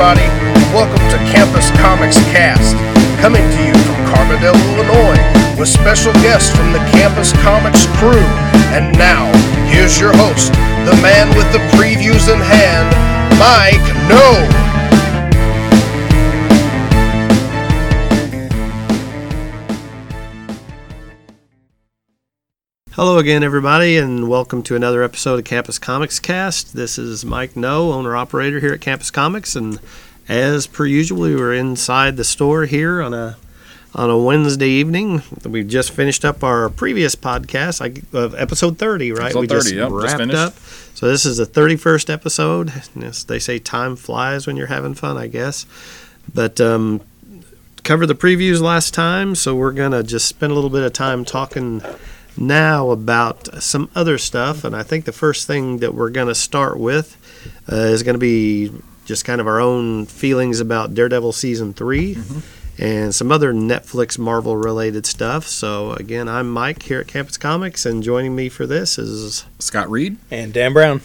everybody. Welcome to Campus Comics Cast, coming to you from Carbondale, Illinois, with special guests from the Campus Comics crew. And now, here's your host, the man with the previews in hand, Mike No. Hello again, everybody, and welcome to another episode of Campus Comics Cast. This is Mike No, owner operator here at Campus Comics, and as per usual, we were inside the store here on a on a Wednesday evening. We've just finished up our previous podcast, I, uh, episode thirty, right? Episode we just 30, yep, just wrapped finished. up. So this is the thirty-first episode. Yes, they say time flies when you're having fun, I guess. But um, covered the previews last time, so we're gonna just spend a little bit of time talking now about some other stuff. And I think the first thing that we're gonna start with uh, is gonna be just kind of our own feelings about Daredevil season 3 and some other Netflix Marvel related stuff. So again, I'm Mike here at Campus Comics, and joining me for this is Scott Reed. And Dan Brown.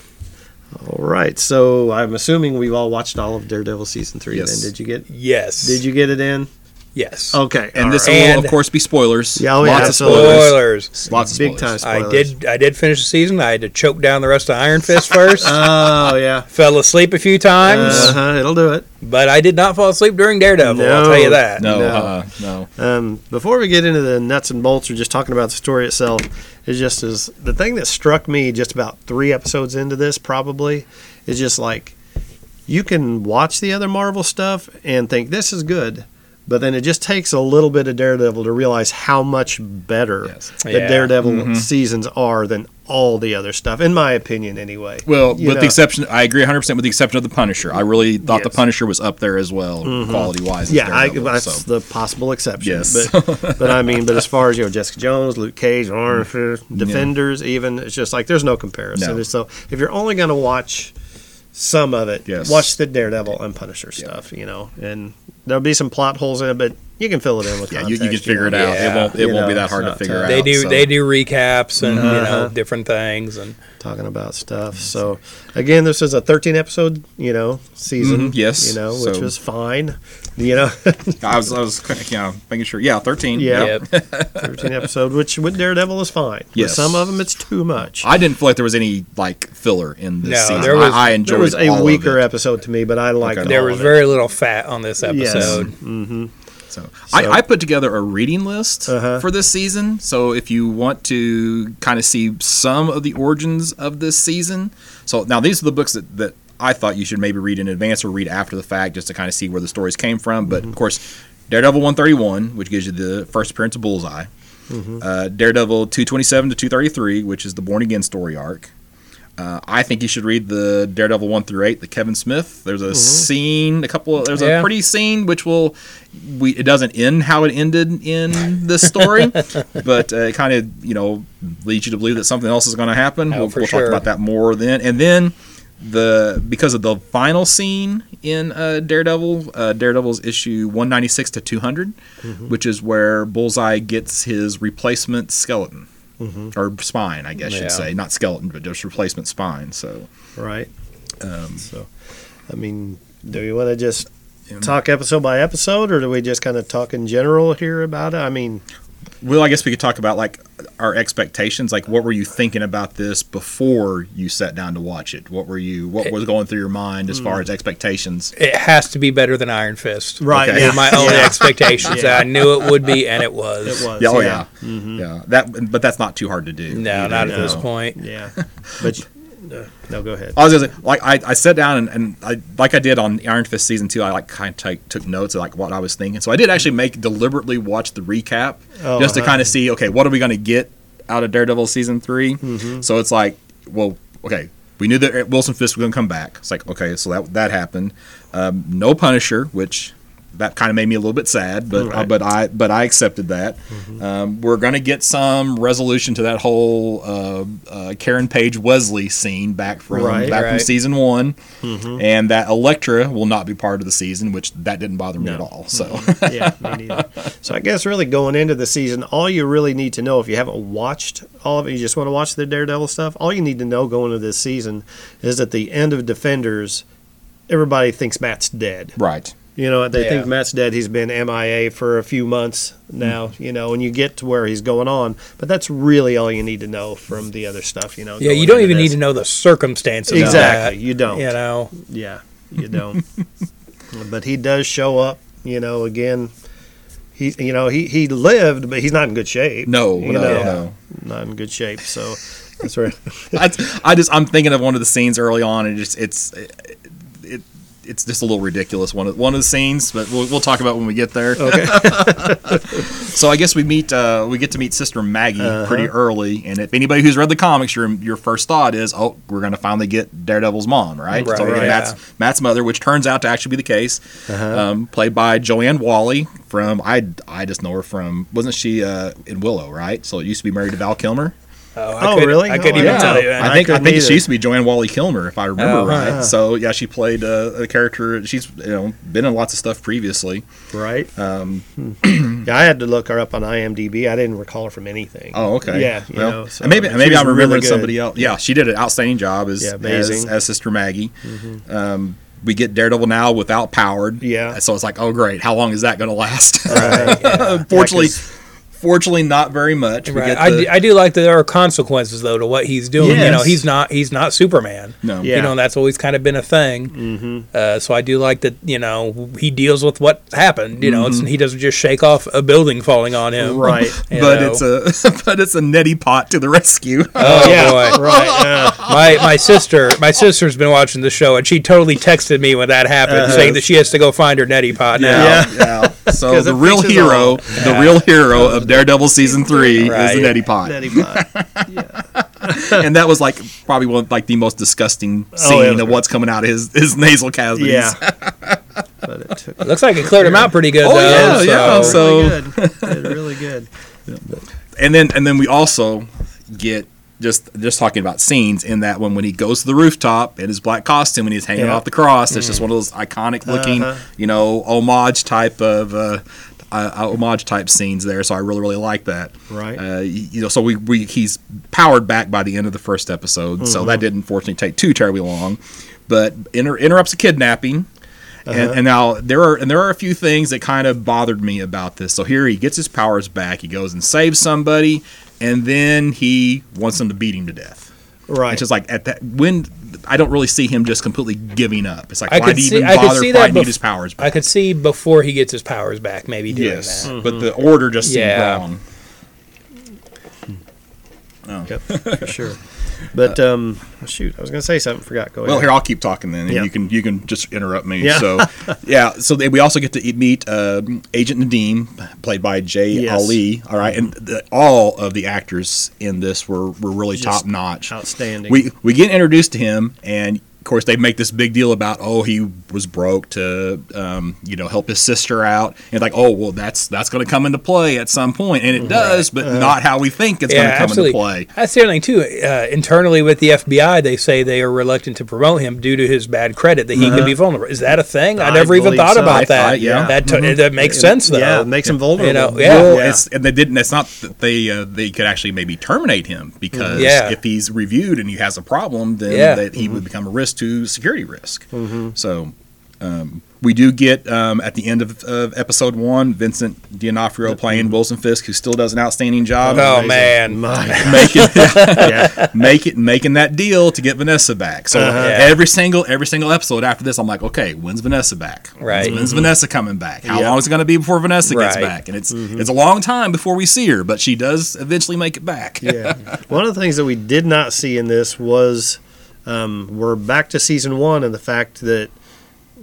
all right. So I'm assuming we've all watched all of Daredevil season three. Yes. Then did you get? Yes. Did you get it in? Yes. Okay. And all this right. will, And- of course, be spoilers. Yeah, oh, yeah, Lots of spoilers. spoilers. Spoilers. Lots of big spoilers. time. I did. I did finish the season. I had to choke down the rest of Iron Fist first. Oh yeah. Fell asleep a few times, Uh-huh, it'll do it. but I did not fall asleep during Daredevil. I'll tell you that. No, No. uh, no. Um, before we get into the nuts and bolts, or just talking about the story itself, is just as the thing that struck me just about three episodes into this, probably, is just like you can watch the other Marvel stuff and think this is good, but then it just takes a little bit of Daredevil to realize how much better Yes. the Yeah. Daredevil mm-hmm. seasons are than all the other stuff, in my opinion, anyway. Well, You with know. the exception, I agree 100% with the exception of the Punisher. I really thought the Punisher was up there as well, mm-hmm. quality wise. Yeah, I, that's the possible exception. Yes. But, but I mean, but as far as you know, Jessica Jones, Luke Cage, Iron Fist, mm-hmm. Defenders, even it's just like there's no comparison. No. So if you're only going to watch some of it, Yes. watch the Daredevil and Punisher stuff. You know, and there'll be some plot holes in it, but you can fill it in with yeah, you, context. you can figure know. it out. Yeah. It won't. It You won't be that hard to figure tough. out. They do. so- They do recaps and you Uh-huh. know different things and Talking about stuff. So again, this is a 13 episode, you know, season. Mhm, yes. You know, which So- was fine. You know, I was. I was. You know, making sure. Yeah, 13. Yeah. Yep. 13 episode, which with Daredevil is fine. With Yes. some of them, it's too much. I didn't feel like there was any like filler in this No, season. there was- I, I enjoyed There was a all weaker episode to me, but I liked Okay. there all was of it. very little fat on this episode. Mm-hmm. So, So- I, I put together a reading list Uh-huh. for this season. So if you want to kind of see some of the origins of this season, so now these are the books that, that I thought you should maybe read in advance or read after the fact just to kind of see where the stories came from. But of course, Daredevil 131, which gives you the first appearance of Bullseye. Uh, Daredevil 227 to 233, which is the Born Again story arc. Uh, I think you should read the Daredevil one through eight, the Kevin Smith. There's a scene, a couple. Of, there's a pretty scene which will, we it doesn't end how it ended in this story, but uh, it kind of you know leads you to believe that something else is going to happen. Oh, we'll we'll sure. talk about that more then, and then the because of the final scene in uh, Daredevil, uh, Daredevil's issue 196 to 200, Mm-hmm. which is where Bullseye gets his replacement skeleton. Mm-hmm. Or spine, I guess Yeah. you'd say, not skeleton, but just replacement spine. So, Right. um, So, I mean, do you want to just talk episode by episode, or do we just kind of talk in general here about it? I mean, Well, I guess we could talk about like our expectations. Like, what were you thinking about this before you sat down to watch it? What were you? What was going through your mind as far mm. as expectations? It has to be better than Iron Fist. Right, Okay. Yeah. my own Yeah. expectations. Yeah. I knew it would be, and it was. it was. Yeah, oh yeah. yeah, mm-hmm. yeah. That, but that's not too hard to do. No, either, not you at this point. Yeah. But, no, go ahead. I was gonna say, like I, I sat down and, and I like I did on Iron Fist season two. I like kind of take, took notes of like what I was thinking. So I did actually make deliberately watch the recap Oh, just to uh-huh. kind of see okay what are we going to get out of Daredevil season 3 Mm-hmm. So it's like well okay we knew that Wilson Fisk was going to come back. It's like okay so that that happened. Um, no Punisher, which that kind of made me a little bit sad, but uh, but I but I accepted that. Um, we're going to get some resolution to that whole uh, uh, Karen Page Wesley scene back from Right, back from season one, and that Elektra will not be part of the season, which that didn't bother me at all. So yeah, me neither. So I guess really going into the season, all you really need to know if you haven't watched all of it, you just want to watch the Daredevil stuff. All you need to know going into this season is at the end of Defenders, everybody thinks Matt's dead. Right. You know, they think Matt's dead. He's been MIA for a few months now. Mm. You know, and you get to where he's going on, but that's really all you need to know from the other stuff. You know. Yeah, you don't into even need to know the circumstances. of Exactly, that, you don't. You know. Yeah, you don't. but he does show up. You know, again, he you know he he lived, but he's not in good shape. No, you no, know, no. not in good shape. So that's right. I, I just I'm thinking of one of the scenes early on, and just it's it, it it's just a little ridiculous. One of one of the scenes, but we'll, we'll talk about when we get there. Okay. So I guess we meet uh, we get to meet Sister Maggie Uh-huh. pretty early, and if anybody who's read the comics, your your first thought is, oh, we're going to finally get Daredevil's mom, right? Right, so yeah. Matt's Matt's mother, which turns out to actually be the case, Uh-huh. um, played by Joanne Whalley from I I just know her from wasn't she uh, in Willow, right? So it used to be married to Val Kilmer. Oh, Oh, couldn't- really? I couldn't Oh, even yeah. tell you. I I think I, couldn't think she used to be Joanne Whalley Kilmer, if I remember Oh, right. huh. So yeah, she played uh, a character. She's you know been in lots of stuff previously. right. Um, Yeah, I had to look her up on IMDb. I didn't recall her from anything. Oh, okay. Yeah, you Well, know, so, maybe I mean, maybe I'm remembering really somebody else. Yeah, she did an outstanding job as Yeah, as. Mm-hmm. as Sister Maggie. Um, we get Daredevil now without powered. Yeah. So it's like, oh great, how long is that going to last? Right. fortunately, Yeah, 'cause- fortunately, not very much. We Right. get I, do, I do like that there are consequences though to what he's doing. You know, he's not he's not Superman. no. Yeah. You know, that's always kind of been a thing. Mm-hmm. Uh, so I do like that. You know, he deals with what happened. You know, it's, he doesn't just shake off a building falling on him. Right. But know. it's a but it's a neti pot to the rescue. oh yeah. boy. Right. yeah. my my sister my sister's been watching the show and she totally texted me when that happened Uh-huh. saying that she has to go find her neti pot now. Yeah, yeah. So 'Cause the real hero, all. the real hero of Daredevil season three Right. is the neti pot. Nutty Pot. and that was like probably one like the most disgusting Oh, scene it was of what's coming out of his, his nasal cavities. Yeah. but it took. Looks like it cleared him out pretty good Oh, though. yeah, so- yeah. really good. Really good. And then and then we also get just just talking about scenes in that one when he goes to the rooftop in his black costume and he's hanging Yeah. off the cross. It's just one of those iconic looking, Uh-huh. you know, homage type of uh, uh, homage type scenes there. So I really really like that. Right. Uh, you know, so we, we he's powered back by the end of the first episode. So Mm-hmm. that didn't fortunately take too terribly long, but inter- interrupts a kidnapping. Uh-huh. And, and now there are and there are a few things that kind of bothered me about this. So here he gets his powers back. He goes and saves somebody, and then he wants them to beat him to death. Right. It's just like at that when I don't really see him just completely giving up. It's like I why could did he see- even I could bother see that fighting bef- get his powers back? I could see before he gets his powers back, maybe doing yes, that. but the mm-hmm. order just seemed Yeah. wrong. Yep, for sure. But um, shoot, I was gonna say something. Forgot. Go ahead. Well, here I'll keep talking then, and Yeah. you can you can just interrupt me. Yeah. So, yeah. So we also get to meet uh, Agent Nadeem, played by Jay Yes. Ali. All right, and the, all of the actors in this were were really top notch. outstanding. We we get introduced to him, and of course they make this big deal about oh he was broke to um, you know help his sister out, and like oh well that's that's going to come into play at some point, and it does, but Uh-huh. not how we think it's going to come absolutely. into play. That's the other thing too. Uh, internally with the FBI, they say they are reluctant to promote him due to his bad credit that he could be vulnerable. Is that a thing? I Uh-huh. I never even thought so. about I- that. I- yeah. that to- that makes sense though. Yeah, it makes him vulnerable. You know, yeah. Well, Yeah. it's and they didn't. It's not that they uh, they could actually maybe terminate him because Yeah. if he's reviewed and he has a problem, then Yeah. that he would become a risk to security risk. Mm-hmm. So. Um, we do get um, at the end of, of episode one Vincent D'Onofrio playing Wilson Fisk, who still does an outstanding job Oh man, making yeah. make it making that deal to get Vanessa back. So Uh-huh. Every single every single episode after this, I'm like, okay, when's Vanessa back? Right. When's Vanessa coming back? How long is it going to be before Vanessa gets back? And it's it's a long time before we see her, but she does eventually make it back. yeah. One of the things that we did not see in this was um, we're back to season one and the fact that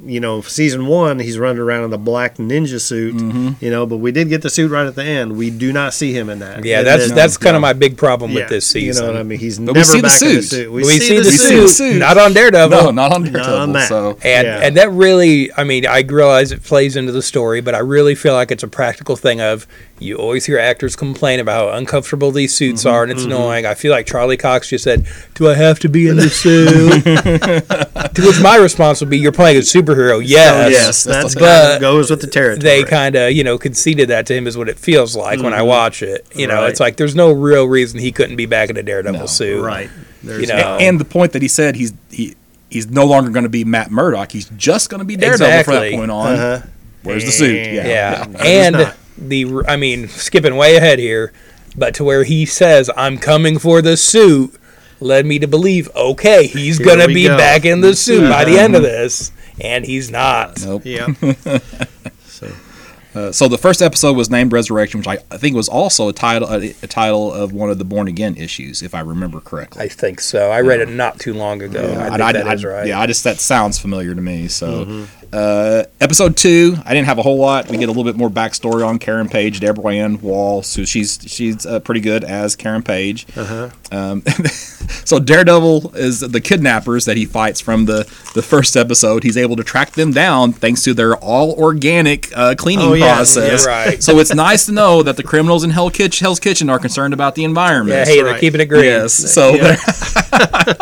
you know season one he's running around in the black ninja suit you know but we did get the suit right at the end we do not see him in that yeah, And that's then- that's kind of my big problem yeah, with this season. you know what I mean he's But we never see the back in the suit. suit We, see, the, we suit, suit. not on Daredevil. No, not on Daredevil. on that. So And Yeah. and that really, I mean, I realize it plays into the story, but I really feel like it's a practical thing. Of you always hear actors complain about how uncomfortable these suits Mm-hmm, are, and it's annoying. I feel like Charlie Cox just said, "Do I have to be in the suit?" to which my response would be, "You're playing a superhero, yes." Oh, yes that's But kind of goes with the territory They kind of, you know, conceded that to him is what it feels like when I watch it. You know, Mm-hmm. Right. it's like there's no real reason he couldn't be back in a Daredevil No. suit. right There's You know, and the point that he said he's he he's no longer going to be Matt Murdock. He's just going to be Daredevil from that Exactly. point on. Uh-huh. Where's the suit? Yeah. Yeah, he's and the I mean, skipping way ahead here, but to where he says, "I'm coming for the suit," led me to believe, okay, he's Here gonna be go. back in the suit by the end of this, and he's not. Nope. Yeah. so Uh, so the first episode was named Resurrection, which I, I think was also a title a, a title of one of the Born Again issues, if I remember correctly. I think so. I read it not too long ago. I think I- that I- is right. Yeah, I just that sounds familiar to me. So, uh, episode two, I didn't have a whole lot. We get a little bit more backstory on Karen Page, Deborah Ann Woll. So she's she's uh, pretty good as Karen Page. uh-huh. Um, so Daredevil is the kidnappers that he fights from the the first episode. He's able to track them down thanks to their all organic uh, cleaning Oh, yeah, process. yeah, right. So it's nice to know that the criminals in Hell Kitch- Hell's Kitchen are concerned about the environment. yeah, hey, they're right. keeping it green. Yes. So, Yeah.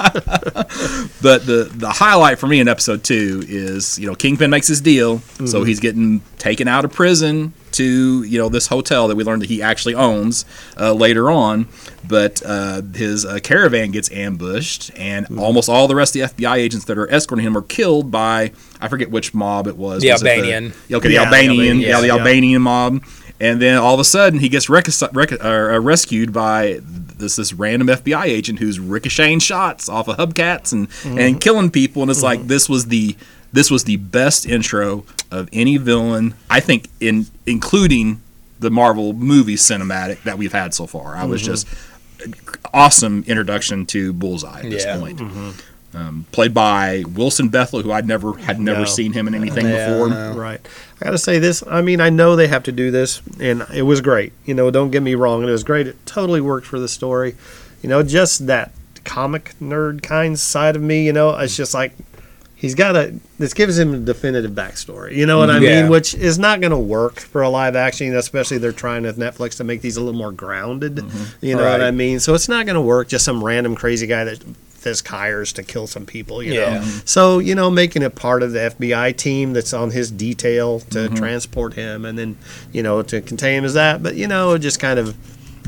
but the the highlight for me in episode two is you know Kingpin makes his deal, Mm-hmm. so he's getting taken out of prison to you know this hotel that we learned that he actually owns uh, later on. But uh, his uh, caravan gets ambushed, and Mm-hmm. almost all the rest of the FBI agents that are escorting him are killed by I forget which mob it was. The Was it Albanian. yeah, okay, the Yeah, the Albanian. Albanian, Yeah, the yeah. Albanian mob. And then all of a sudden, he gets rec- rec- uh, rescued by this this random FBI agent who's ricocheting shots off of hubcaps and Mm-hmm. and killing people. And it's like this was the this was the best intro of any villain, I think, in including the Marvel movie cinematic that we've had so far. I Mm-hmm. was just awesome introduction to Bullseye at this Yeah. point. Mm-hmm. Um, played by Wilson Bethel, who I'd never had never No. seen him in anything Yeah, before. no. Right. I got to say this. I mean, I know they have to do this, and it was great. You know, don't get me wrong. It was great. It totally worked for the story. You know, just that comic nerd kind side of me. You know, it's just like he's got a. This gives him a definitive backstory. You know what I Yeah. mean? Which is not going to work for a live action, especially they're trying with Netflix to make these a little more grounded. You know what I mean? So it's not going to work. Just some random crazy guy that this hires to kill some people. You Yeah. know. So you know, making it part of the FBI team that's on his detail to Mm-hmm. transport him, and then you know to contain him is that. But you know, just kind of,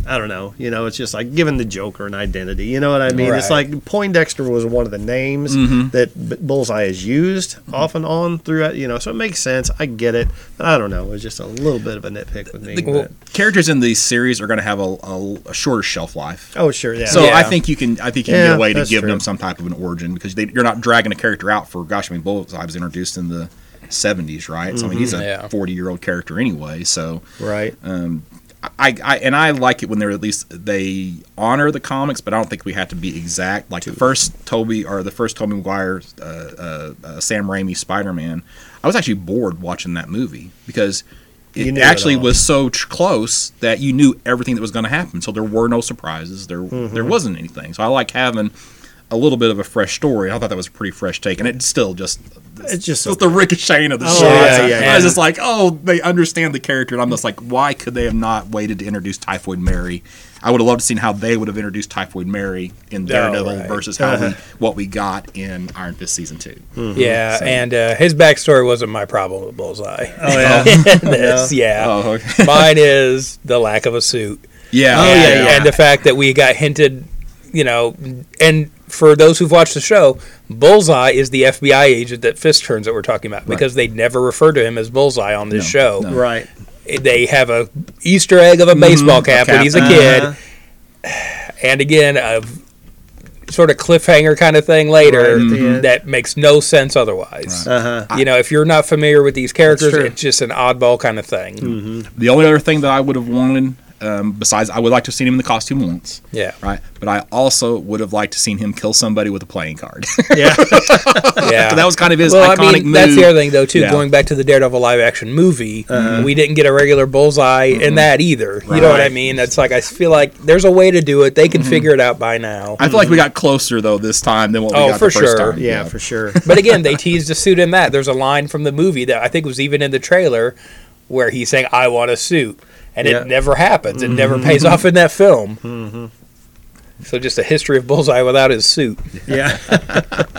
I don't know. You know, it's just like giving the Joker an identity. You know what I mean? It's like Poindexter was one of the names Mm-hmm. that Bullseye has used mm-hmm. off and on throughout. You know, so it makes sense. I get it. But I don't know. It's just a little bit of a nitpick with me. The- but- characters in these series are going to have a, a, a shorter shelf life. oh sure, yeah. So Yeah. I think you can I think you can Yeah, get a way to give true. them some type of an origin because they, you're not dragging a character out for gosh I mean Bullseye was introduced in the 70s right so I mean he's a mm-hmm. Yeah. 40 year old character anyway so right. Um, I, I and I like it when they're at least they honor the comics but I don't think we have to be exact like the first Toby or the first Toby Maguire uh, uh, uh, Sam Raimi Spider Man I was actually bored watching that movie because it knew it actually was so tr- close that you knew everything that was going to happen. So there were no surprises. There Mm-hmm. there wasn't anything. So I like having a little bit of a fresh story. I thought that was a pretty fresh take, and it's still just It's just just the ricocheting of the Oh, shots. yeah, yeah, I was just like, oh, they understand the character, and I'm just like, why could they have not waited to introduce Typhoid Mary? I would have loved to seen how they would have introduced Typhoid Mary in Daredevil right. versus how we, what we got in Iron Fist season two. Yeah, and uh, his backstory wasn't my problem with Bullseye. Oh yeah. This, yeah. Oh, okay. Mine is the lack of a suit. yeah, Oh, and, yeah, yeah. and the fact that we got hinted, you know, and for those who've watched the show, Bullseye is the FBI agent that Fisk turns that we're talking about because they never refer to him as Bullseye on this No, show. no. right. Eh, they have a Easter egg of a mm-hmm. baseball cap, cap. when he's a Uh-huh. kid, and again a sort of cliffhanger kind of thing later Right, at the end. that makes no sense otherwise. Uh huh. You know, if you're not familiar with these characters, it's just an oddball kind of thing. Mm-hmm. The only other thing that I would have wanted, um, besides I would like to have seen him in the costume once, Yeah, right? But I also would have liked to seen him kill somebody with a playing card. Yeah. yeah. that was kind of his well, iconic I mean, move. that's the other thing, though, too. Yeah. Going back to the Daredevil live action movie, uh-huh. we didn't get a regular bullseye in mm-hmm. that either. You know what I mean? It's like I feel like there's a way to do it. They can mm-hmm. figure it out by now. I feel like we got closer though this time than what we Oh, got for the first sure. time. Yeah, for sure. But again, they teased a suit in that. There's a line from the movie that I think was even in the trailer where he's saying, "I want a suit," and Yeah. it never happens. It never mm-hmm. pays off in that film. Mm-hmm. So just a history of Bullseye without his suit. Yeah.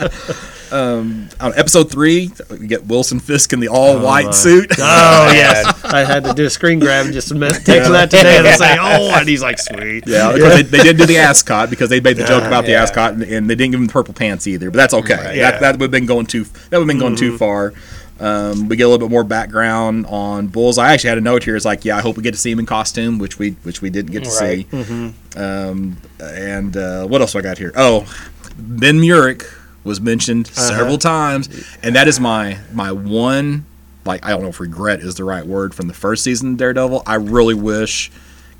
Um, on episode three, we get Wilson Fisk in the all white oh, my. suit. Oh yes. I had to do a screen grab just to text that today and I'll say, "Oh," and he's like, "Sweet." Yeah, because They, they did do the ascot because they made the joke about the Yeah. ascot and, and they didn't give him the purple pants either. But that's okay. Yeah. That, that would have been going too. That would have been going too mm-hmm. far. Um, we get a little bit more background on Bulls. I actually had a note here. It's like, yeah, I hope we get to see him in costume, which we which we didn't get to Right. see. Um, and uh, what else do I got here? Oh, Ben Urich was mentioned several times, and that is my my one. Like I don't know if regret is the right word from the first season of Daredevil. I really wish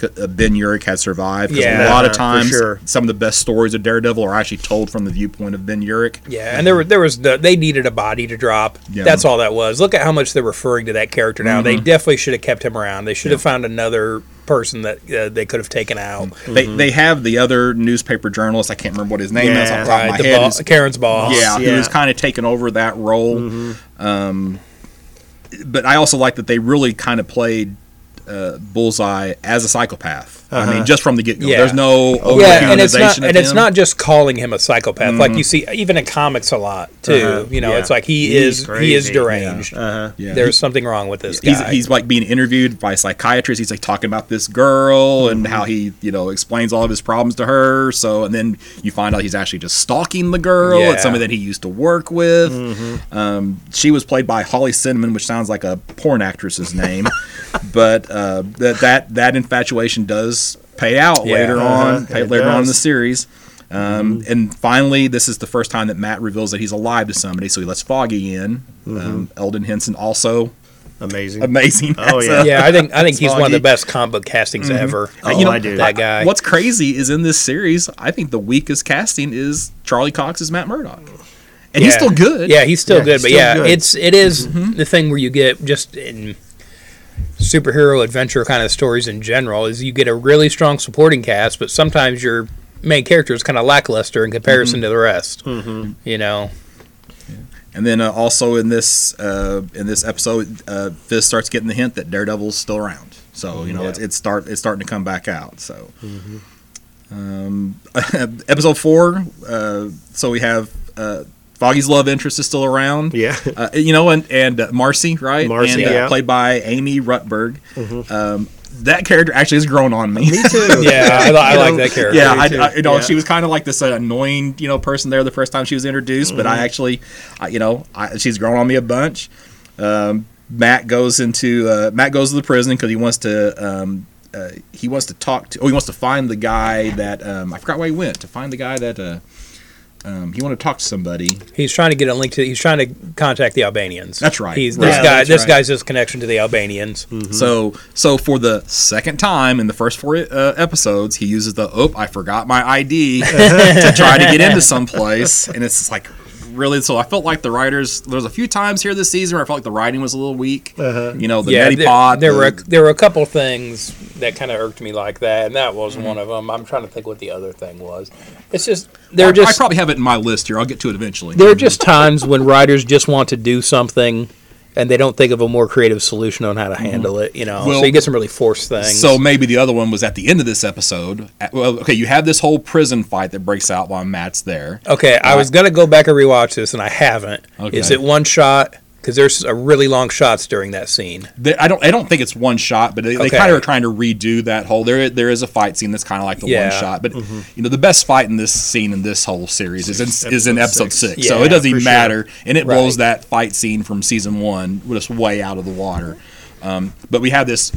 Ben Urich had survived because Yeah, a lot of times sure. some of the best stories of Daredevil are actually told from the viewpoint of Ben Urich. Yeah, and there were there was the, they needed a body to drop. Yeah. That's all that was. Look at how much they're referring to that character now. Mm-hmm. They definitely should have kept him around. They should have found another person that uh, they could have taken out. They they have the other newspaper journalist. I can't remember what his name is Yeah. off the top Right, of the my head. who's- Karen's boss. yeah, Yeah. who's kind of taken over that role. Um, but I also like that they really kind of played uh, Bullseye as a psychopath. I mean, just from the get go. Yeah. There's no over Yeah, and it's not and it's him. not just calling him a psychopath. Like you see, even in comics, a lot too. Uh-huh. You know, Yeah. it's like he He's is he is crazy. deranged. Uh-huh. Yeah. There's something wrong with this He's, guy. he's like being interviewed by a psychiatrist. He's like talking about this girl and how he, you know, explains all of his problems to her. So, and then you find out he's actually just stalking the girl. Yeah. It's somebody that he used to work with. Um, she was played by Holly Cinnamon, which sounds like a porn actress's name, but uh, that that that infatuation does pay out Yeah. later Uh-huh. on, pay, It later on in the series. Um, And finally, this is the first time that Matt reveals that he's alive to somebody, so he lets Foggy in. Um, Elden Henson also Amazing. amazing. Oh, yeah. a- yeah, I think I think he's one of the best comic book castings ever. Oh, you know, I do. that guy. What's crazy is in this series, I think the weakest casting is Charlie Cox as Matt Murdock, and he's still good. Yeah, he's still Yeah, good, he's but still yeah, good. it's it is Mm-hmm. the thing where you get just in superhero adventure kind of stories in general is you get a really strong supporting cast, but sometimes your main character is kind of lackluster in comparison Mm-hmm. to the rest. You know, And then uh, also in this uh, in this episode, uh, Fisk starts getting the hint that Daredevil's still around. So you know Yeah. it's it's start it's starting to come back out. So um, episode four. Uh, so we have. Uh, Foggy's love interest is still around. Yeah. uh, you know, and and uh, Marcy, right? Marcy, and, uh, yeah. Mm-hmm. played by Amy Rutberg. Um, that character actually has grown on me. Me too. yeah, I, I like know, that character. Yeah, I. I- you know, Yeah. she was kind of like this uh, annoying, you know, person there the first time she was introduced. But Mm-hmm. I actually, I, you know, I, she's grown on me a bunch. Um, Matt goes into uh, Matt goes to the prison because he wants to. Um, uh, he wants to talk to. Oh, he wants to find the guy that um, I forgot where he went to find the guy that. Um, he wanted to talk to somebody. He's trying to get a link to. He's trying to contact the Albanians. That's right. He's Right. this Yeah, guy. that's This right. guy's his connection to the Albanians. So, so for the second time in the first four uh, episodes, he uses the "Oh, I forgot my ID" to try to get into some place, and it's like really. So I felt like the writers. There was a few times here this season where I felt like the writing was a little weak. You know, the yeah, neti there, pot. there the- were there were a couple things that kind of irked me like that, and that was Mm-hmm. one of them. I'm trying to think what the other thing was. It's just I, there are I just probably have it in my list here. I'll get to it eventually. there are just times when writers just want to do something and they don't think of a more creative solution on how to handle it. You know. Well, so you get some really forced things. So maybe the other one was at the end of this episode. Well, okay, you have this whole prison fight that breaks out while Matt's there. okay, I was gonna go back and rewatch this, and I haven't. Okay. Is it one shot? Because there's a really long shots during that scene. They, I don't. I don't think it's one shot, but they, they kind of are trying to redo that whole. There, there is a fight scene that's kind of like the Yeah. one shot, but you know the best fight in this scene in this whole series is in, is in Episode episode six. six. so it doesn't for even sure. matter, and it blows Right. that fight scene from season one just way out of the water. Um, but we have this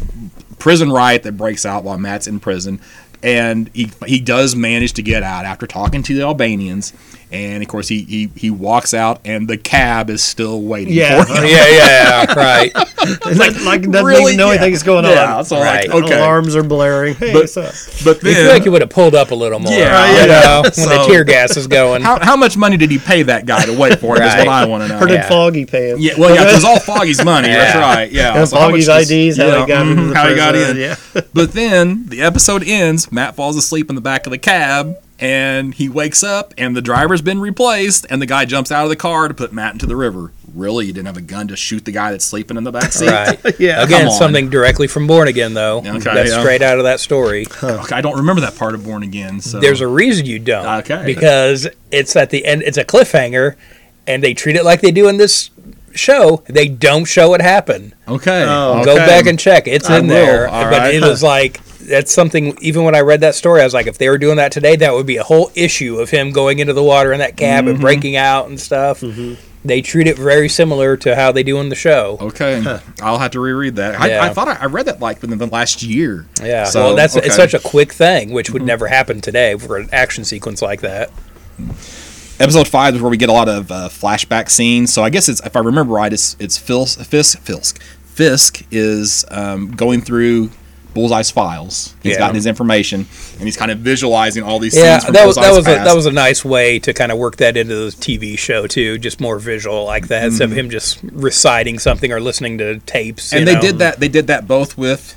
prison riot that breaks out while Matt's in prison, and he he does manage to get out after talking to the Albanians. And of course, he, he he walks out, and the cab is still waiting Yeah. for him. yeah, yeah, yeah. right. like, like doesn't Really? even know Yeah. anything's going Yeah, on. so Right. like okay, Alarms are blaring. Hey, But- what's up? but You then feel like you would have pulled up a little more. Yeah, you yeah. know, when the tear gas is going. How, how much money did he pay that guy to wait for him? Is what I want to know. Or did Yeah. Foggy pay him? Yeah, well, yeah, it was all Foggy's money. That's right. Yeah, So Foggy's much does- IDs, how he got into mhm, the how he got in. yeah. but then the episode ends. Matt falls asleep in the back of the cab, and he wakes up, and the driver's been replaced, and the guy jumps out of the car to put Matt into the river. Really, you didn't have a gun to shoot the guy that's sleeping in the back seat? Right. Yeah. Again, something directly from Born Again, though. Okay, That's yeah. straight out of that story. Okay, I don't remember that part of Born Again. So There's a reason you don't. Okay. Because it's at the end. It's a cliffhanger, and they treat it like they do in this show, they don't show it happen. Okay. Oh, Go back and check. It's I in will. there. All but right. it was like that's something. Even when I read that story, I was like, if they were doing that today, that would be a whole issue of him going into the water in that cab Mm-hmm. and breaking out and stuff. They treat it very similar to how they do in the show. Okay, I'll have to reread that. I, Yeah. I thought I, I read that like within the last year. Yeah, So, well, that's okay. it's such a quick thing, which Mm-hmm. would never happen today for an action sequence like that. episode five is where we get a lot of uh, flashback scenes. So I guess it's if I remember right, it's it's Fisk Fisk Fisk, Fisk is um, going through Bullseye's files. He's Yeah. gotten his information and he's kind of visualizing all these Yeah, scenes from that was that Bullseye's was a, that was a nice way to kind of work that into the TV show too, just more visual like that instead of mm-hmm. him just reciting something or listening to tapes. and they know. did that. They did that both with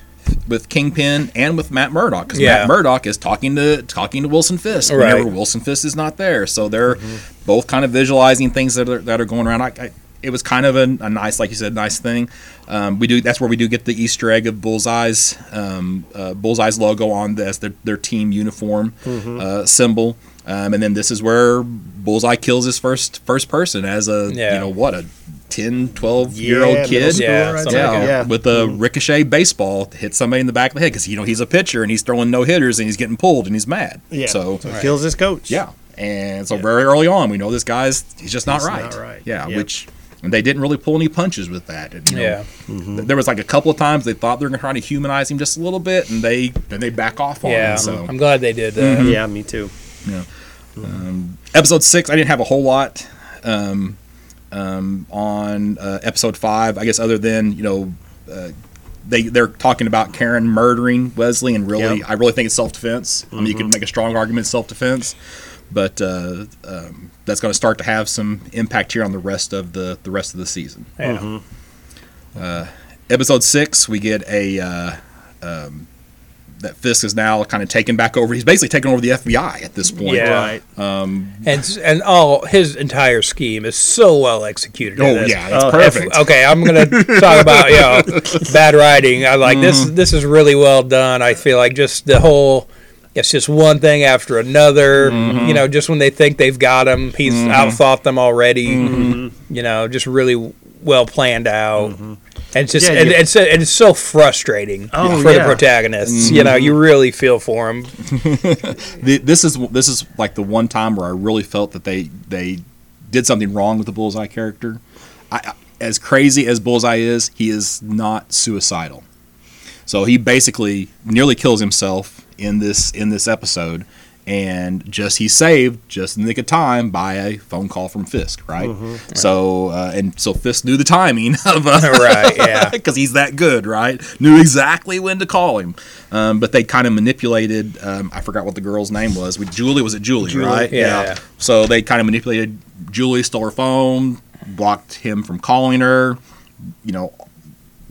with Kingpin and with Matt Murdock because Yeah. Matt Murdock is talking to talking to Wilson Fisk Right. whenever Wilson Fisk is not there. So they're mm-hmm. both kind of visualizing things that are that are going around. I, I, it was kind of a, a nice, like you said, nice thing. Um, we do that's where we do get the Easter egg of Bullseye's um, uh, Bullseye's logo on the, as their, their team uniform uh, symbol. Um, and then this is where Bullseye kills his first first person as a Yeah. you know what a 10, 12 year old kid. middle Yeah, schooler, I'd something say. like Yeah, yeah. with a ricochet baseball to hit somebody in the back of the head because you know he's a pitcher and he's throwing no hitters and he's getting pulled and he's mad. Yeah. So, he kills his coach. yeah, and so very early on we know this guy's he's just not He's right. not right. Yeah, Yep. which and they didn't really pull any punches with that. And, you know, Yeah. th- there was like a couple of times they thought they were going to try to humanize him just a little bit and they then they back off on Yeah, him. So I'm glad they did that. Yeah, me too. Yeah. Episode six, I didn't have a whole lot um, um, on uh, episode five. I guess other than you know. Uh, they, they're talking about Karen murdering Wesley, and really, Yep. I really think it's self defense. I mean, you can make a strong argument self defense, but uh, um, that's going to start to have some impact here on the rest of the the rest of the season. Yeah. Episode six, we get a uh, um, that Fisk is now kind of taken back over. He's basically taken over the FBI at this point. Yeah. Right. And and all his entire scheme is so well executed. Oh yeah, it's Oh, perfect. Okay, I'm gonna talk about you know bad writing. I like this. This is really well done. I feel like just the whole. It's just one thing after another. Mm-hmm. You know, just when they think they've got him, he's mm-hmm. outthought them already. Mm-hmm. You know, just really well planned out. And it's just Yeah, and, you- it's and it's so frustrating Oh, for the yeah. protagonists. You know, you really feel for him. The, this is this is like the one time where I really felt that they they did something wrong with the Bullseye character. I- as crazy as Bullseye is, he is not suicidal. So he basically nearly kills himself in this in this episode, and just he's saved just in the nick of time by a phone call from Fisk, right? So uh, and so Fisk knew the timing of uh, Right, yeah. because he's that good, right? Knew exactly when to call him. Um, but they kind of manipulated. Um, I forgot what the girl's name was. With Julie, was it Julie? right? yeah. So they kind of manipulated. Julie stole her phone, blocked him from calling her. You know,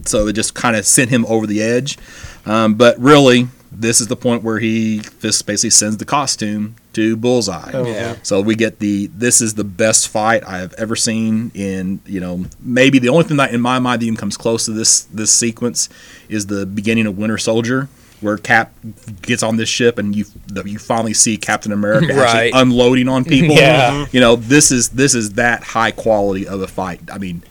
so it just kind of sent him over the edge. Um, but really, this is the point where he Fisk basically sends the costume to Bullseye. Oh, yeah. So we get the this is the best fight I have ever seen in you know maybe the only thing that in my mind that even comes close to this this sequence is the beginning of Winter Soldier where Cap gets on this ship and you the, you finally see Captain America Right. actually unloading on people. Yeah. You know this is this is that high quality of a fight. I mean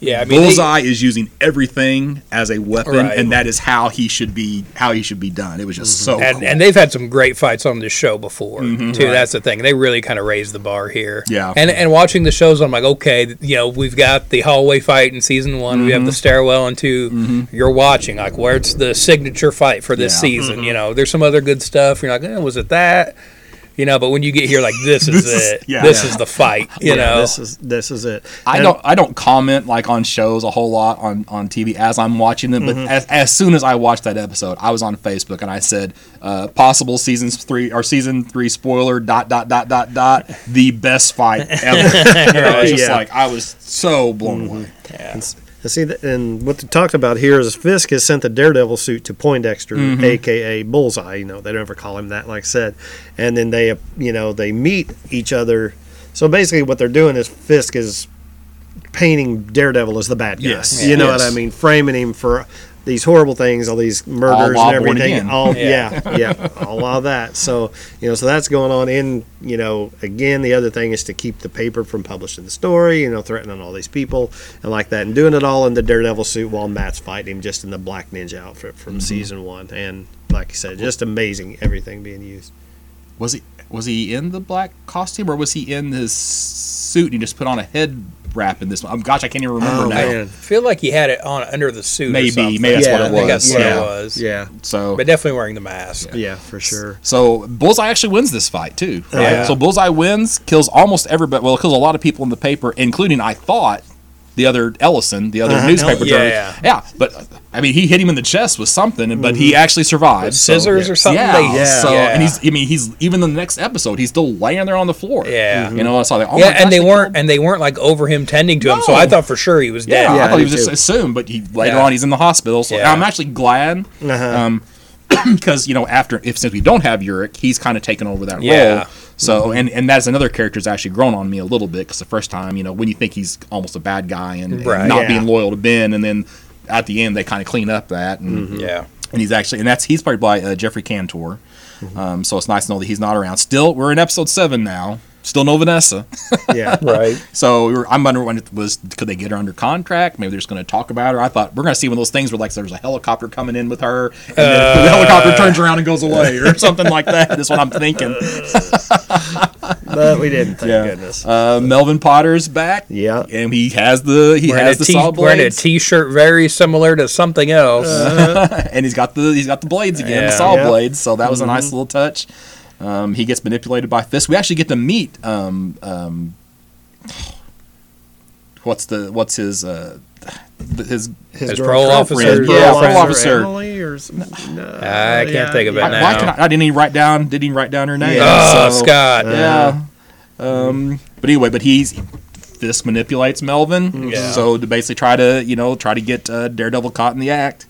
Yeah, I mean, they- Bullseye is using everything as a weapon, Right. and that is how he should be. How he should be done. It was just so and, cool. and they've had some great fights on this show before Mm-hmm. too. That's the thing; they really kind of raised the bar here. Yeah. And and watching the shows, I'm like, okay, you know, we've got the hallway fight in season one, we Mm-hmm. have the stairwell in 2 You're watching like where's the signature fight for this Yeah. season? You know, there's some other good stuff. You're like, eh, was it that? You know, but when you get here, like this is This is- it. yeah. this Yeah. is the fight. You Yeah, know, this is this is it. I And- don't. I don't comment like on shows a whole lot on, on TV as I'm watching them. Mm-hmm. But as, as soon as I watched that episode, I was on Facebook and I said, uh, "Possible seasons three or season three spoiler dot dot dot dot dot the best fight ever." I was just Yeah. Mm-hmm. like, I was so blown away. And see, th- and what they talked about here is Fisk has sent the Daredevil suit to Poindexter, Mm-hmm. aka Bullseye. You know, they don't ever call him that, like I said. And then they, you know, they meet each other. So basically, what they're doing is Fisk is painting Daredevil as the bad guy. Yes. You know Yes. what I mean? Framing him for these horrible things, all these murders while and born everything. again. All Yeah. yeah, yeah, all of that. So you know, so that's going on. In you know, again, the other thing is to keep the paper from publishing the story. You know, threatening all these people and like that, and doing it all in the Daredevil suit while Matt's fighting him just in the Black Ninja outfit from mm-hmm. season one. And like you said, just amazing everything being used. Was he was he in the black costume or was he in his suit and he just put on a head wrap in this one? Oh, gosh, I can't even remember Oh, now. man. I feel like he had it on under the suit. Maybe, something. maybe that's Yeah, what I it think was. that's what yeah. it was. Yeah, So But definitely wearing the mask. yeah, for sure. So Bullseye actually wins this fight too. Right? Yeah. So Bullseye wins, kills almost everybody. Well, kills a lot of people in the paper, including I thought the other Ellison, the other Uh-huh. newspaper Yeah, journalist. Yeah, but I mean, he hit him in the chest with something, but he actually survived. With so- scissors or something? Yeah. Yeah. So Yeah. and he's, I mean, he's even in the next episode, he's still laying there on the floor. Yeah. You know, I saw that. Oh yeah, gosh, and they weren't killed- and they weren't like over him tending to him, so I thought for sure he was Yeah, dead. I Yeah, thought he was just assumed, but he later Yeah. on he's in the hospital. So Yeah. I'm actually glad. Uh-huh. Um, because you know after if since we don't have Urich, he's kind of taken over that Yeah. role. So and and that's another character that's actually grown on me a little bit because the first time you know when you think he's almost a bad guy and, and not Yeah. being loyal to Ben, and then at the end they kind of clean up that and Yeah. and he's actually and that's he's played by uh, Geoffrey Cantor. Um, so it's nice to know that he's not around. Still, we're in episode seven now. Still no Vanessa. Yeah, Right. So we were, I'm wondering when it was could they get her under contract? Maybe they're just going to talk about her. I thought we're going to see one of those things where like there's a helicopter coming in with her, and then the helicopter turns around and goes away, or something like that. That's what I'm thinking. but we didn't. Thank Yeah. goodness. Uh, Melvin Potter's back. Yeah. and he has the he Wearing has the t- saw wearing a blades, t-shirt very similar to something else. and he's got the he's got the blades again, the saw Yeah. blades. So that was a nice little touch. Um, he gets manipulated by Fisk. We actually get to meet um, um, what's the what's his uh, his His, His parole girlfriend, officer. Yeah, parole parole officer. Emily or something. No, I can't think of it I, now. why can I, I didn't even write down didn't even write down her name. oh, so- Scott. Yeah. Um, but anyway, but he's Fisk manipulates Melvin, Yeah. so to basically try to you know try to get uh, Daredevil caught in the act.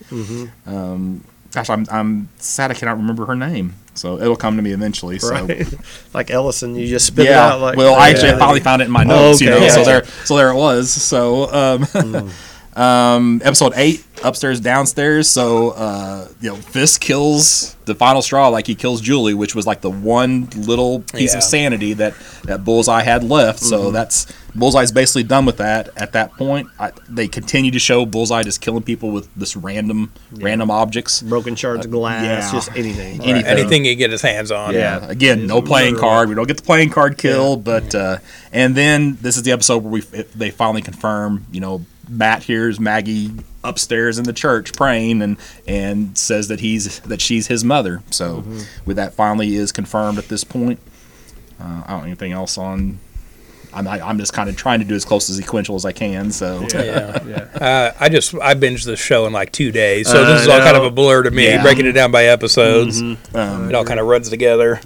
Um, gosh, I'm I'm sad I cannot remember her name, so it'll come to me eventually. So. Right. like Ellison, you just spit it out like. well, I actually Yeah. finally found it in my notes. You know, Okay. so there, so there it was. So, um, um, episode eight, upstairs, downstairs. So, uh, you know, Fisk kills the final straw, like he kills Julie, which was like the one little piece Yeah. of sanity that that Bullseye had left. So that's Bullseye's basically done with that. At that point, I, they continue to show Bullseye just killing people with this random, random objects. broken shards of glass, yeah. just anything. Anything. Right. Anything he get his hands on. Yeah. Again, no playing card. We don't get the playing card kill, but uh, and then this is the episode where we they finally confirm. You know, Matt hears Maggie upstairs in the church praying and and says that he's that she's his mother. So with that finally is confirmed at this point. Uh, I don't have anything else on. I'm, I, I'm just kind of trying to do as close as sequential as I can. So Yeah. Yeah. Uh, I just I binged this show in like two days, so I this is all kind of a blur to me. Yeah. Breaking it down by episodes, um, it all kind of runs together.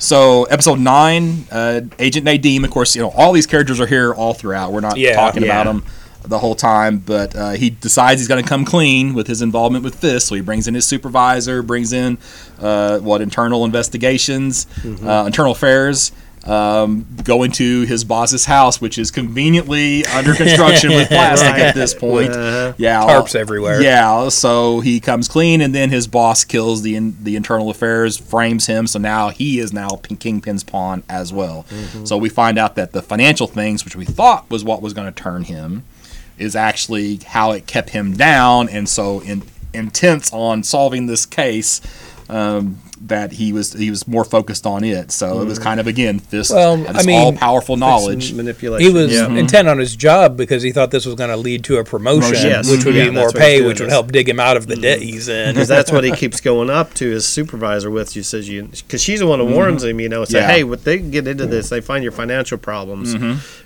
So episode nine, uh, Agent Nadeem. Of course, you know all these characters are here all throughout. We're not Yeah. talking about them the whole time, but uh, he decides he's going to come clean with his involvement with this. So he brings in his supervisor, brings in uh, what internal investigations, uh, internal affairs. Um, go into his boss's house, which is conveniently under construction with plastic at this point. Uh-huh. Yeah, Tarps everywhere. Yeah, so he comes clean, and then his boss kills the in, the internal affairs, frames him. So now he is now Pin- Kingpin's pawn as well. So we find out that the financial things, which we thought was what was going to turn him, is actually how it kept him down, and so in, intense on solving this case. Um, that he was he was more focused on it, so it was mm-hmm. kind of again this, Well, this I mean, all powerful knowledge. manipulation. He was Yeah. Mm-hmm. intent on his job because he thought this was going to lead to a promotion, Promotion. Yes. which would Yeah, be more that's what he's pay, which would is- help dig him out of the mm-hmm. debt he's in. because that's what he keeps going up to his supervisor with. She says you because she's the one who warns him. You know, say, Yeah. hey, what they get into this, they find your financial problems.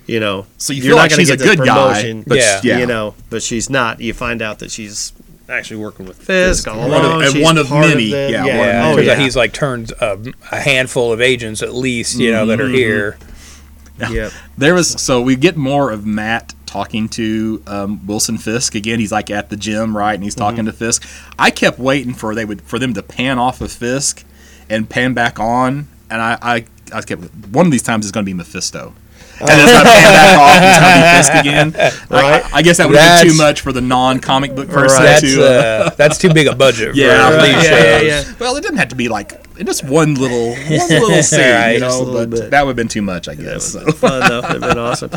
You know, So you you're feel not like gonna she's a get this good guy, but Yeah. yeah. you know, but she's not. You find out that she's actually working with Fisk all One of- and She's one of part many, the- yeah, yeah. one of Yeah, Oh, yeah. he's like turned a, a handful of agents at least, you know, that are here. yeah. There was so we get more of Matt talking to um, Wilson Fisk again. He's like at the gym, right, and he's talking to Fisk. I kept waiting for they would for them to pan off of Fisk and pan back on, and I I, I kept one of these times is going to be Mephisto. And then it's gonna pan back off. It's gonna be Fisk again. Right. I, I guess that would have been too much for the non-comic book person That's to. Uh, uh, that's too big a budget. Yeah, for right. these Yeah, shows. yeah, well, it didn't have to be like just one little, one little scene, Right, you just a know. little But bit. that would have been too much, I guess. so. fun though. It'd been awesome.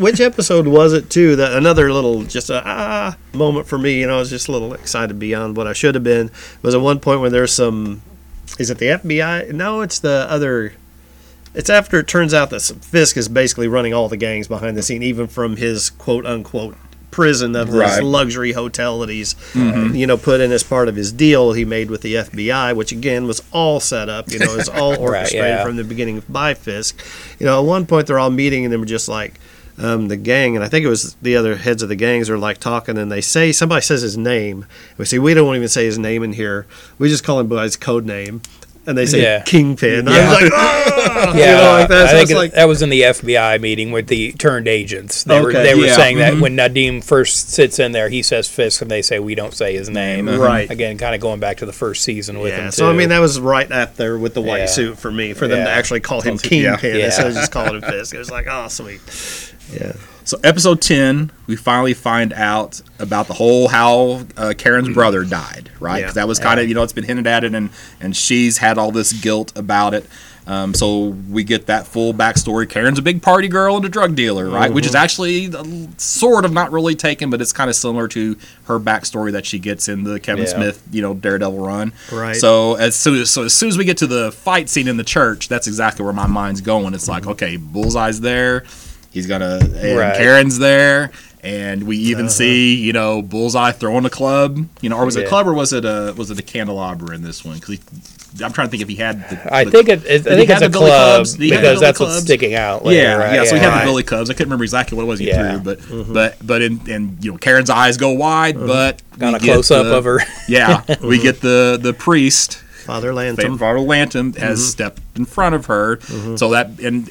Which episode was it too? That another little just a ah moment for me. You know, I was just a little excited beyond what I should have been. It Was at one point when there's some. Is it the FBI? No, it's the other. It's after it turns out that Fisk is basically running all the gangs behind the scene, even from his quote unquote prison of this Right. luxury hotel that he's, you know, put in as part of his deal he made with the FBI, which again was all set up. You know, it's all orchestrated yeah. from the beginning by Fisk. You know, at one point they're all meeting and they were just like um, the gang, and I think it was the other heads of the gangs are like talking, and they say somebody says his name. We say we don't even say his name in here. We just call him by his code name, and they say Yeah. Kingpin. Yeah. I was like, ah! Yeah, you know, like that. I think it- like, that was in the FBI meeting with the turned agents. They were they were yeah, saying that mhm. when Nadeem first sits in there, he says Fisk, and they say we don't say his name. Right. Again, kind of going back to the first season with yeah. him. So I mean, that was right up there with the white suit for me, for them to actually call him Kingpin Yeah. instead of just calling him Fisk. It was like, oh, sweet. Yeah. So episode ten, we finally find out about the whole how uh, Karen's brother died, right? Yeah. 'Cause that was kind of you know it's been hinted at it, and and she's had all this guilt about it. Um, so we get that full backstory. Karen's a big party girl and a drug dealer, right? Which is actually uh, sort of not really taken, but it's kind of similar to her backstory that she gets in the Kevin Yeah. Smith, you know, Daredevil run. Right. So as soon as so as soon as we get to the fight scene in the church, that's exactly where my mind's going. It's like, okay, Bullseye's there. He's gonna and Right. Karen's there, and we even uh-huh. see you know Bullseye throwing a club. You know, or was it a club or was it a was it a candelabra in this one? Because I'm trying to think if he had. The, I the- think it, it, I think have it's a the Billy club Clubs? Did he have the because Billy that's what's Clubs? sticking out. Later, yeah, right? yeah. So he had Right. the Billy Clubs. I couldn't remember exactly what it was he Yeah. threw, but mm-hmm. but but in and you know Karen's eyes go wide, mm-hmm. but Got we a get close up the- of her. Yeah, we mm-hmm. get the the priest Father Lantom. Father Lantom has Mm-hmm. stepped in front of her, so that and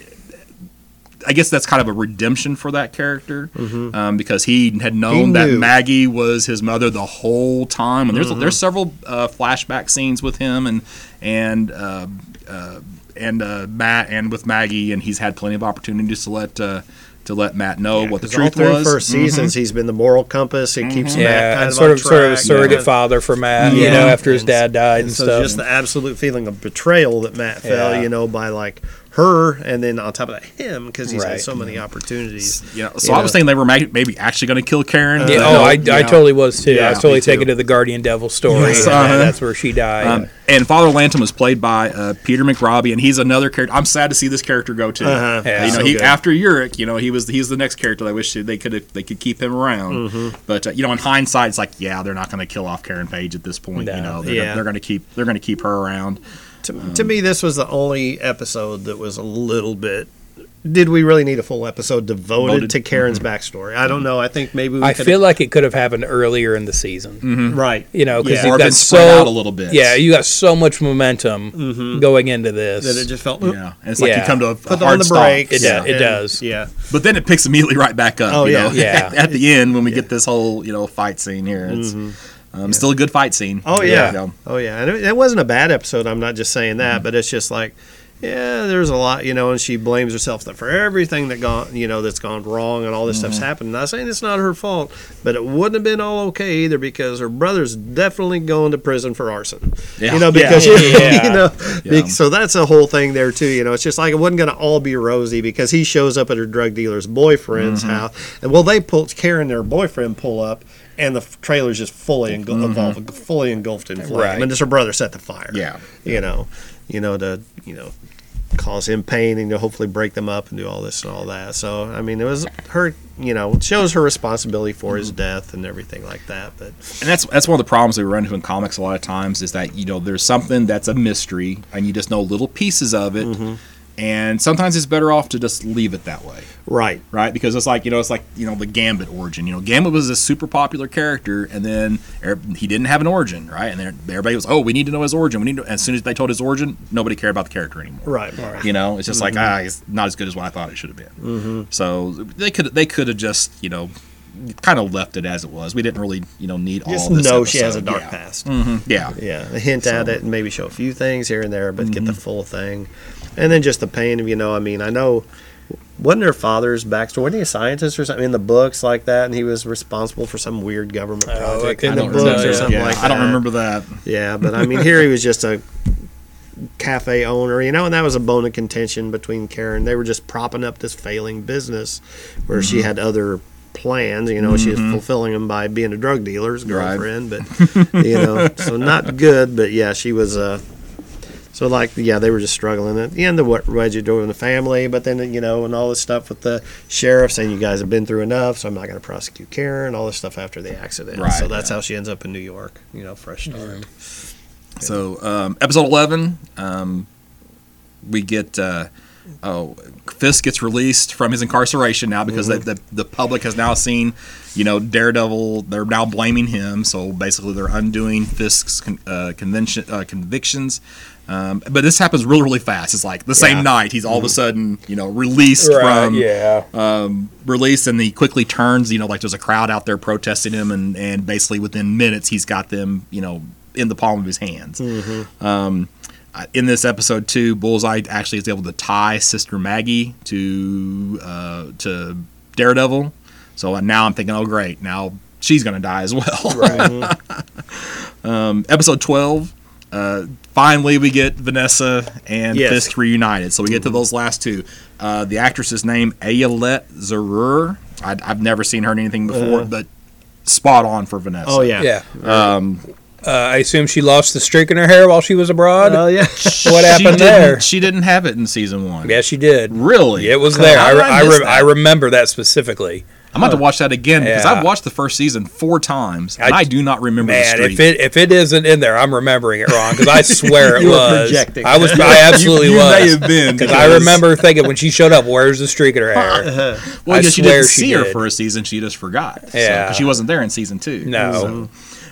I guess that's kind of a redemption for that character um, because he had known Mm-hmm. He that. Maggie was his mother the whole time, and there's Mm-hmm. there's several uh, flashback scenes with him and and. Uh, uh, and uh, Matt and with Maggie, and he's had plenty of opportunities to let uh, to let Matt know what the 'Cause all truth through was. first Mhm. seasons, he's been the moral compass. He keeps Matt Yeah, kind and of sort on of sort of a surrogate Yeah. father for Matt. You know, after his dad died and so stuff. just the absolute feeling of betrayal that Matt felt, you know, by like her, and then on top of that, him, because he's had so many opportunities. You know, so You I was thinking they were maybe actually going to kill Karen. Yeah, oh, no, I, I totally was too. Yeah, I was totally me too. taken to the Guardian Devil story. Yes, uh-huh. That's where she died. Um, and Father Lantom was played by uh, Peter McRobbie, and he's another character. I'm sad to see this character go too. Uh-huh. Yeah. you know, So he after Urich, you know, he was he's the next character. I wish they could they could keep him around. Mm-hmm. But uh, you know, in hindsight, it's like, yeah, they're not going to kill off Karen Page at this point. No. You know, they're, Yeah. they're going to keep they're going to keep her around. To, to me, this was the only episode that was a little bit. Did we really need a full episode devoted Devoted. to Karen's mm-hmm. backstory? I don't know. I think maybe we I feel like it could have happened earlier in the season. Mm-hmm. right. You know, because Yeah. you've Or got been spread so out a little bit. Yeah, you got so much momentum mm-hmm. going into this. that it just felt. Yeah, and it's like you come to a, a hard on the stop. brakes. It does- Yeah. it and- does. Yeah. But then it picks immediately right back up. Oh, you yeah. know? Yeah. at, at the end when we get this whole you know fight scene here, it's um, still a good fight scene. Oh yeah. Know. Oh yeah. And it, it wasn't a bad episode. I'm not just saying that, mm-hmm. but it's just like, yeah, there's a lot, you know, and she blames herself for everything that gone, you know, that's gone wrong and all this stuff's mm-hmm. happened. Not saying it's not her fault, but it wouldn't have been all okay either because her brother's definitely going to prison for arson. Yeah. You know, because Yeah. you, Yeah. know, Yeah. so that's a whole thing there too. You know, it's just like it wasn't going to all be rosy because he shows up at her drug dealer's boyfriend's mm-hmm. house, and well, they pull Karen, their boyfriend, pull up. And the trailer's just fully engul- mm-hmm. involved, fully engulfed in flame, Right. and it's her brother set the fire Yeah. you know, you know, to you know, cause him pain and to hopefully break them up and do all this and all that. So I mean, it was her, you know, shows her responsibility for his mm-hmm. death and everything like that. But And that's that's one of the problems we run into in comics a lot of times is that you know there's something that's a mystery and you just know little pieces of it, mm-hmm. And sometimes it's better off to just leave it that way, right, right? Because it's like you know it's like you know the Gambit origin. You know, Gambit was a super popular character, and then er- he didn't have an origin, right? And then everybody was, oh, we need to know his origin. We need to. As soon as they told his origin, nobody cared about the character anymore. right, right. You know, it's just like ah, it's not as good as what I thought it should have been. Mm-hmm. So they could they could have just you know kind of left it as it was. We didn't really you know need Just all this. know she has a dark yeah. past. Mhm, Yeah. Yeah, a hint at it and maybe show a few things here and there, but get the full thing. And then just the pain of, you know, I mean, I know wasn't her father's backstory? Wasn't he a scientist or something in the books like that? And he was responsible for some weird government Oh, project in the remember books that, or something yeah, like that. I don't remember that. Yeah, but I mean, here he was just a cafe owner, you know, and that was a bone of contention between Karen. They were just propping up this failing business where Mm-hmm. she had other plans. You know, she was fulfilling them by being a drug dealer's Right. girlfriend, but you know, so not good. But yeah, she was. Uh, so like, yeah, they were just struggling at the end of what Reggie doing in the family, but then you know, and all this stuff with the sheriff saying you guys have been through enough, so I'm not going to prosecute Karen. All this stuff after the accident. Right, so that's yeah. how she ends up in New York. You know, fresh start. So um, episode eleven, um, we get uh, oh Fisk gets released from his incarceration now because Mm-hmm. the, the the public has now seen you know Daredevil. They're now blaming him. So basically, they're undoing Fisk's con- uh, convention uh, convictions. Um, but this happens really, really fast. It's like the same Yeah. night he's all of a sudden, you know, released Right, from yeah. um, released, and he quickly turns. You know, like there's a crowd out there protesting him, and and basically within minutes he's got them, you know, in the palm of his hands. Um, uh, in this episode too, Bullseye actually is able to tie Sister Maggie to uh, to Daredevil. So now I'm thinking, oh great, now she's gonna die as well. um, episode twelve. Uh, finally, we get Vanessa and Yes. Fisk reunited. So we get to those last two. Uh, the actress's name Ayelet Zurer. i I've never seen her in anything before, but spot on for Vanessa. Oh yeah. Yeah. Um, Uh, I assume she lost the streak in her hair while she was abroad. Oh yeah. what happened didn't- there? She didn't have it in season one. Yeah, she did. Really? It was there. I, did re- I, re- I remember that specifically. I'm about to watch that again because Yeah. I've watched the first season four times and I- I, do not remember the Man, if it if it isn't in there, I'm remembering it wrong because I swear it You was. projecting. I was. I absolutely you, you was. may have been Because I remember thinking when she showed up, "Where's the streak in her hair?" Well, I yeah, she didn't she see her did. for a season. She just forgot. Yeah. because she wasn't there in season two. No.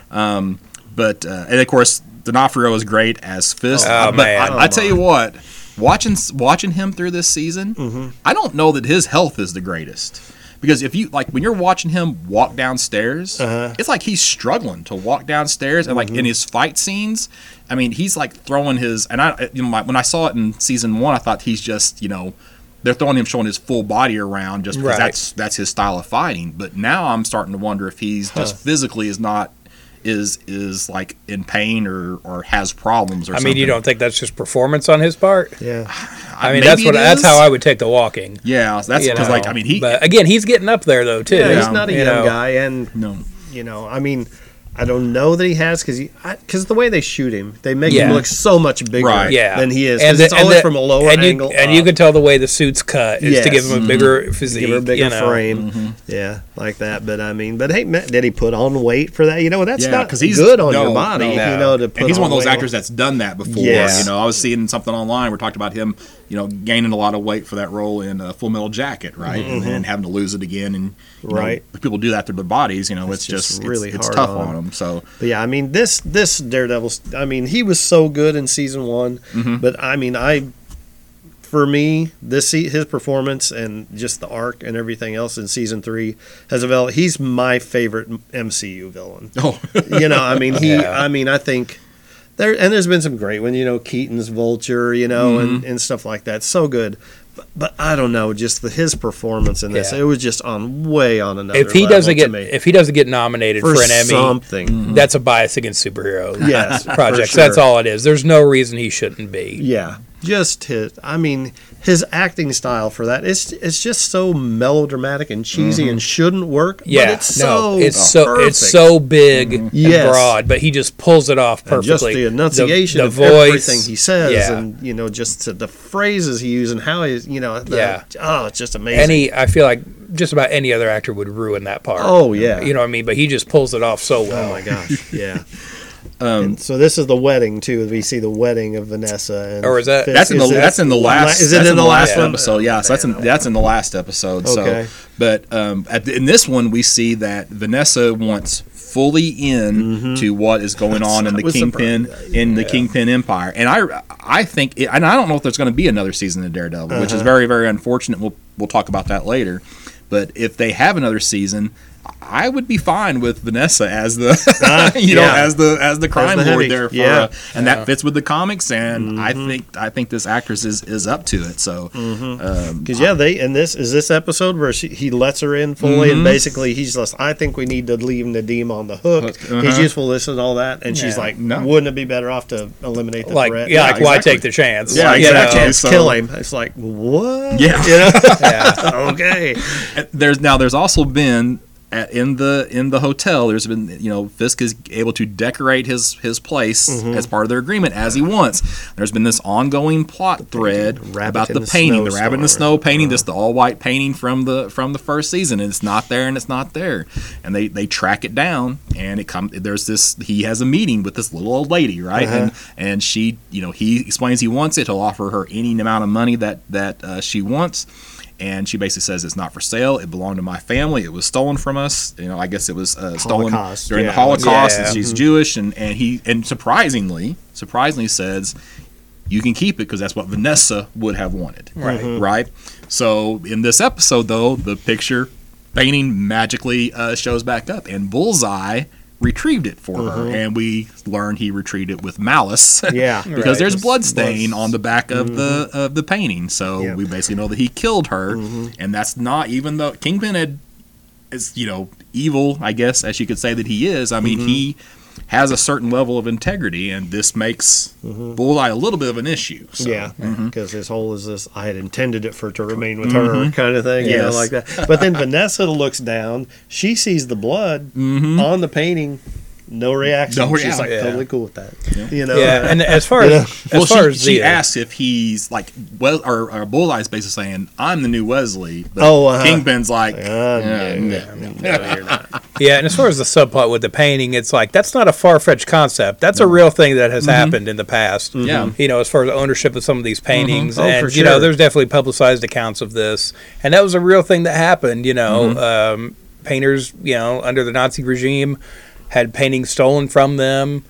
So, um, but uh, and of course, D'Onofrio is great as Fisk. Oh, Uh, but man. I, I tell you what, watching watching him through this season, Mm-hmm. I don't know that his health is the greatest. Because if you like when you're watching him walk downstairs, Uh-huh. it's like he's struggling to walk downstairs, and Mm-hmm. like in his fight scenes, I mean, he's like throwing his. And I, you know, my, when I saw it in season one, I thought he's just, you know, they're throwing him showing his full body around just because Right. that's that's his style of fighting. But now I'm starting to wonder if he's just physically is not is is like in pain or or has problems or I something. mean, you don't think that's just performance on his part? Yeah. I mean, Maybe that's what that's how I would take the walking. Yeah, that's you because like I mean he But again, he's getting up there though too. Yeah, he's not a You young know. guy, and no you know, I mean, I don't know that he has because because the way they shoot him, they make Yeah. him look so much bigger Right. Yeah, than he is. And 'cause the- it's and always the- from a lower and you, angle, and you can tell the way the suit's cut is to give him a mm-hmm. bigger physique, give her a bigger you know. frame, mm-hmm. yeah, like that. But I mean, but hey, did he put on weight for that? You know, that's Yeah, not 'cause he's- good on no, your body. no. You know, to put and he's one of those weight. actors that's done that before. Yes. You know, I was seeing something online where talked about him, you know, gaining a lot of weight for that role in uh, Full Metal Jacket, right, mm-hmm. and then having to lose it again, and know, Right. if people do that to their bodies. You know, it's, It's just just, really it's, it's tough on on them. So But yeah, I mean this this Daredevil. I mean he was so good in season one, Mm-hmm. but I mean I, for me, this his performance and just the arc and everything else in season three has developed. He's my favorite MCU villain. oh You know, I mean he. Yeah. I mean I think there and there's been some great one. You know, Keaton's Vulture. You know, and and stuff like that. So good. But, but I don't know, just the, his performance in this, Yeah. it was just on way on another. If he doesn't get me. if he doesn't get nominated for, for an Emmy, something, mm-hmm. that's a bias against superhero yes, projects. sure. That's all it is. There's no reason he shouldn't be. Yeah, just his. I mean, his acting style for that. It's it's just so melodramatic and cheesy mm-hmm. and shouldn't work. Yeah, but it's no, so it's so it's so big and mm-hmm. Yes. broad, but he just pulls it off And perfectly. just the enunciation the, of voice, everything he says, yeah. and you know, just the phrases he uses and how he, you know, the, Yeah. Oh, it's just amazing. any I feel like just about any other actor would ruin that part. Oh, yeah. you know what I mean. But he just pulls it off so well. Oh my gosh, yeah. Um, And so this is the wedding too. We see the wedding of Vanessa. And Or is that- Fisk. that's in the that's in the last. Is it in the last last one? episode? Yeah, so that's in that's in the last episode. Okay. So, but um, at the, in this one, we see that Vanessa wants fully in to what is going on in the Kingpin in the Kingpin Empire, and I I think it, and I don't know if there's going to be another season of Daredevil, which is Uh-huh. very very unfortunate. We'll we'll talk about that later. But if they have another season, I would be fine with Vanessa as the Uh, you know as the as the crime the lord heavy. there for Yeah. Mm-hmm. uh, and that fits with the comics and I think I think this actress is is up to it so um, Because yeah, they and this is this episode where she, he lets her in fully, Mm-hmm. and basically he's just, I think we need to leave Nadeem on the hook. Uh-huh. His usefulness and all that, and she's like, No. wouldn't it be better off to eliminate the Like, threat? yeah, like why take the chance? Yeah, You know? So- kill him. It's like what? Yeah. you know? Yeah. okay. there's now there's also been at, in the in the hotel there's been you know Fisk is able to decorate his his place Mm-hmm. as part of their agreement as he wants there's been this ongoing plot thread about the the painting the rabbit in the snow painting this the all white painting from the from the first season and it's not there and it's not there and they they track it down and it comes. there's this he has a meeting with this little old lady right Uh-huh. and and she you know he explains he wants it he'll offer her any amount of money that that uh, she wants and she basically says it's not for sale. It belonged to my family. It was stolen from us. You know, I guess it was uh, stolen Holocaust, during yeah. the Holocaust. Yeah. And she's Jewish, and and he and surprisingly, surprisingly says, you can keep it because that's what Vanessa would have wanted. Right. Mhm. Right. So in this episode, though, the picture painting magically uh, shows back up, and Bullseye retrieved it for her, uh-huh. and we learn he retrieved it with malice. Yeah. because Right. there's It's blood stain blood- on the back of the mm-hmm. of the painting. So Yeah. we basically know that he killed her, mm-hmm. and that's not even though Kingpin had is you know evil, I guess, as you could say that he is. I mean, mm-hmm. he has a certain level of integrity, and this makes mm-hmm. Bullseye a little bit of an issue. So. Yeah, Mm-hmm. because his whole is this. I had intended it for to remain with her, mm-hmm. kind of thing. You know, like that. But then Vanessa looks down. She sees the blood mm-hmm. on the painting. No reaction. No She's reaction. like Yeah. totally cool with that. You know. Yeah, and as far You as know? as Well, far she, as she asks if he's like, well, or, or Bullseye's basically saying, "I'm the new Wesley." But Oh, uh-huh. Kingpin's like, Uh, "Yeah, no, no." no, you're not. Yeah, and as far as the subplot with the painting, it's like that's not a far fetched concept. That's a real thing that has happened in the past. Yeah. You know, as far as ownership of some of these paintings. Oh, and for you know, there's definitely publicized accounts of this. And that was a real thing that happened, you know. Mm-hmm. Um, painters, you know, under the Nazi regime had paintings stolen from them.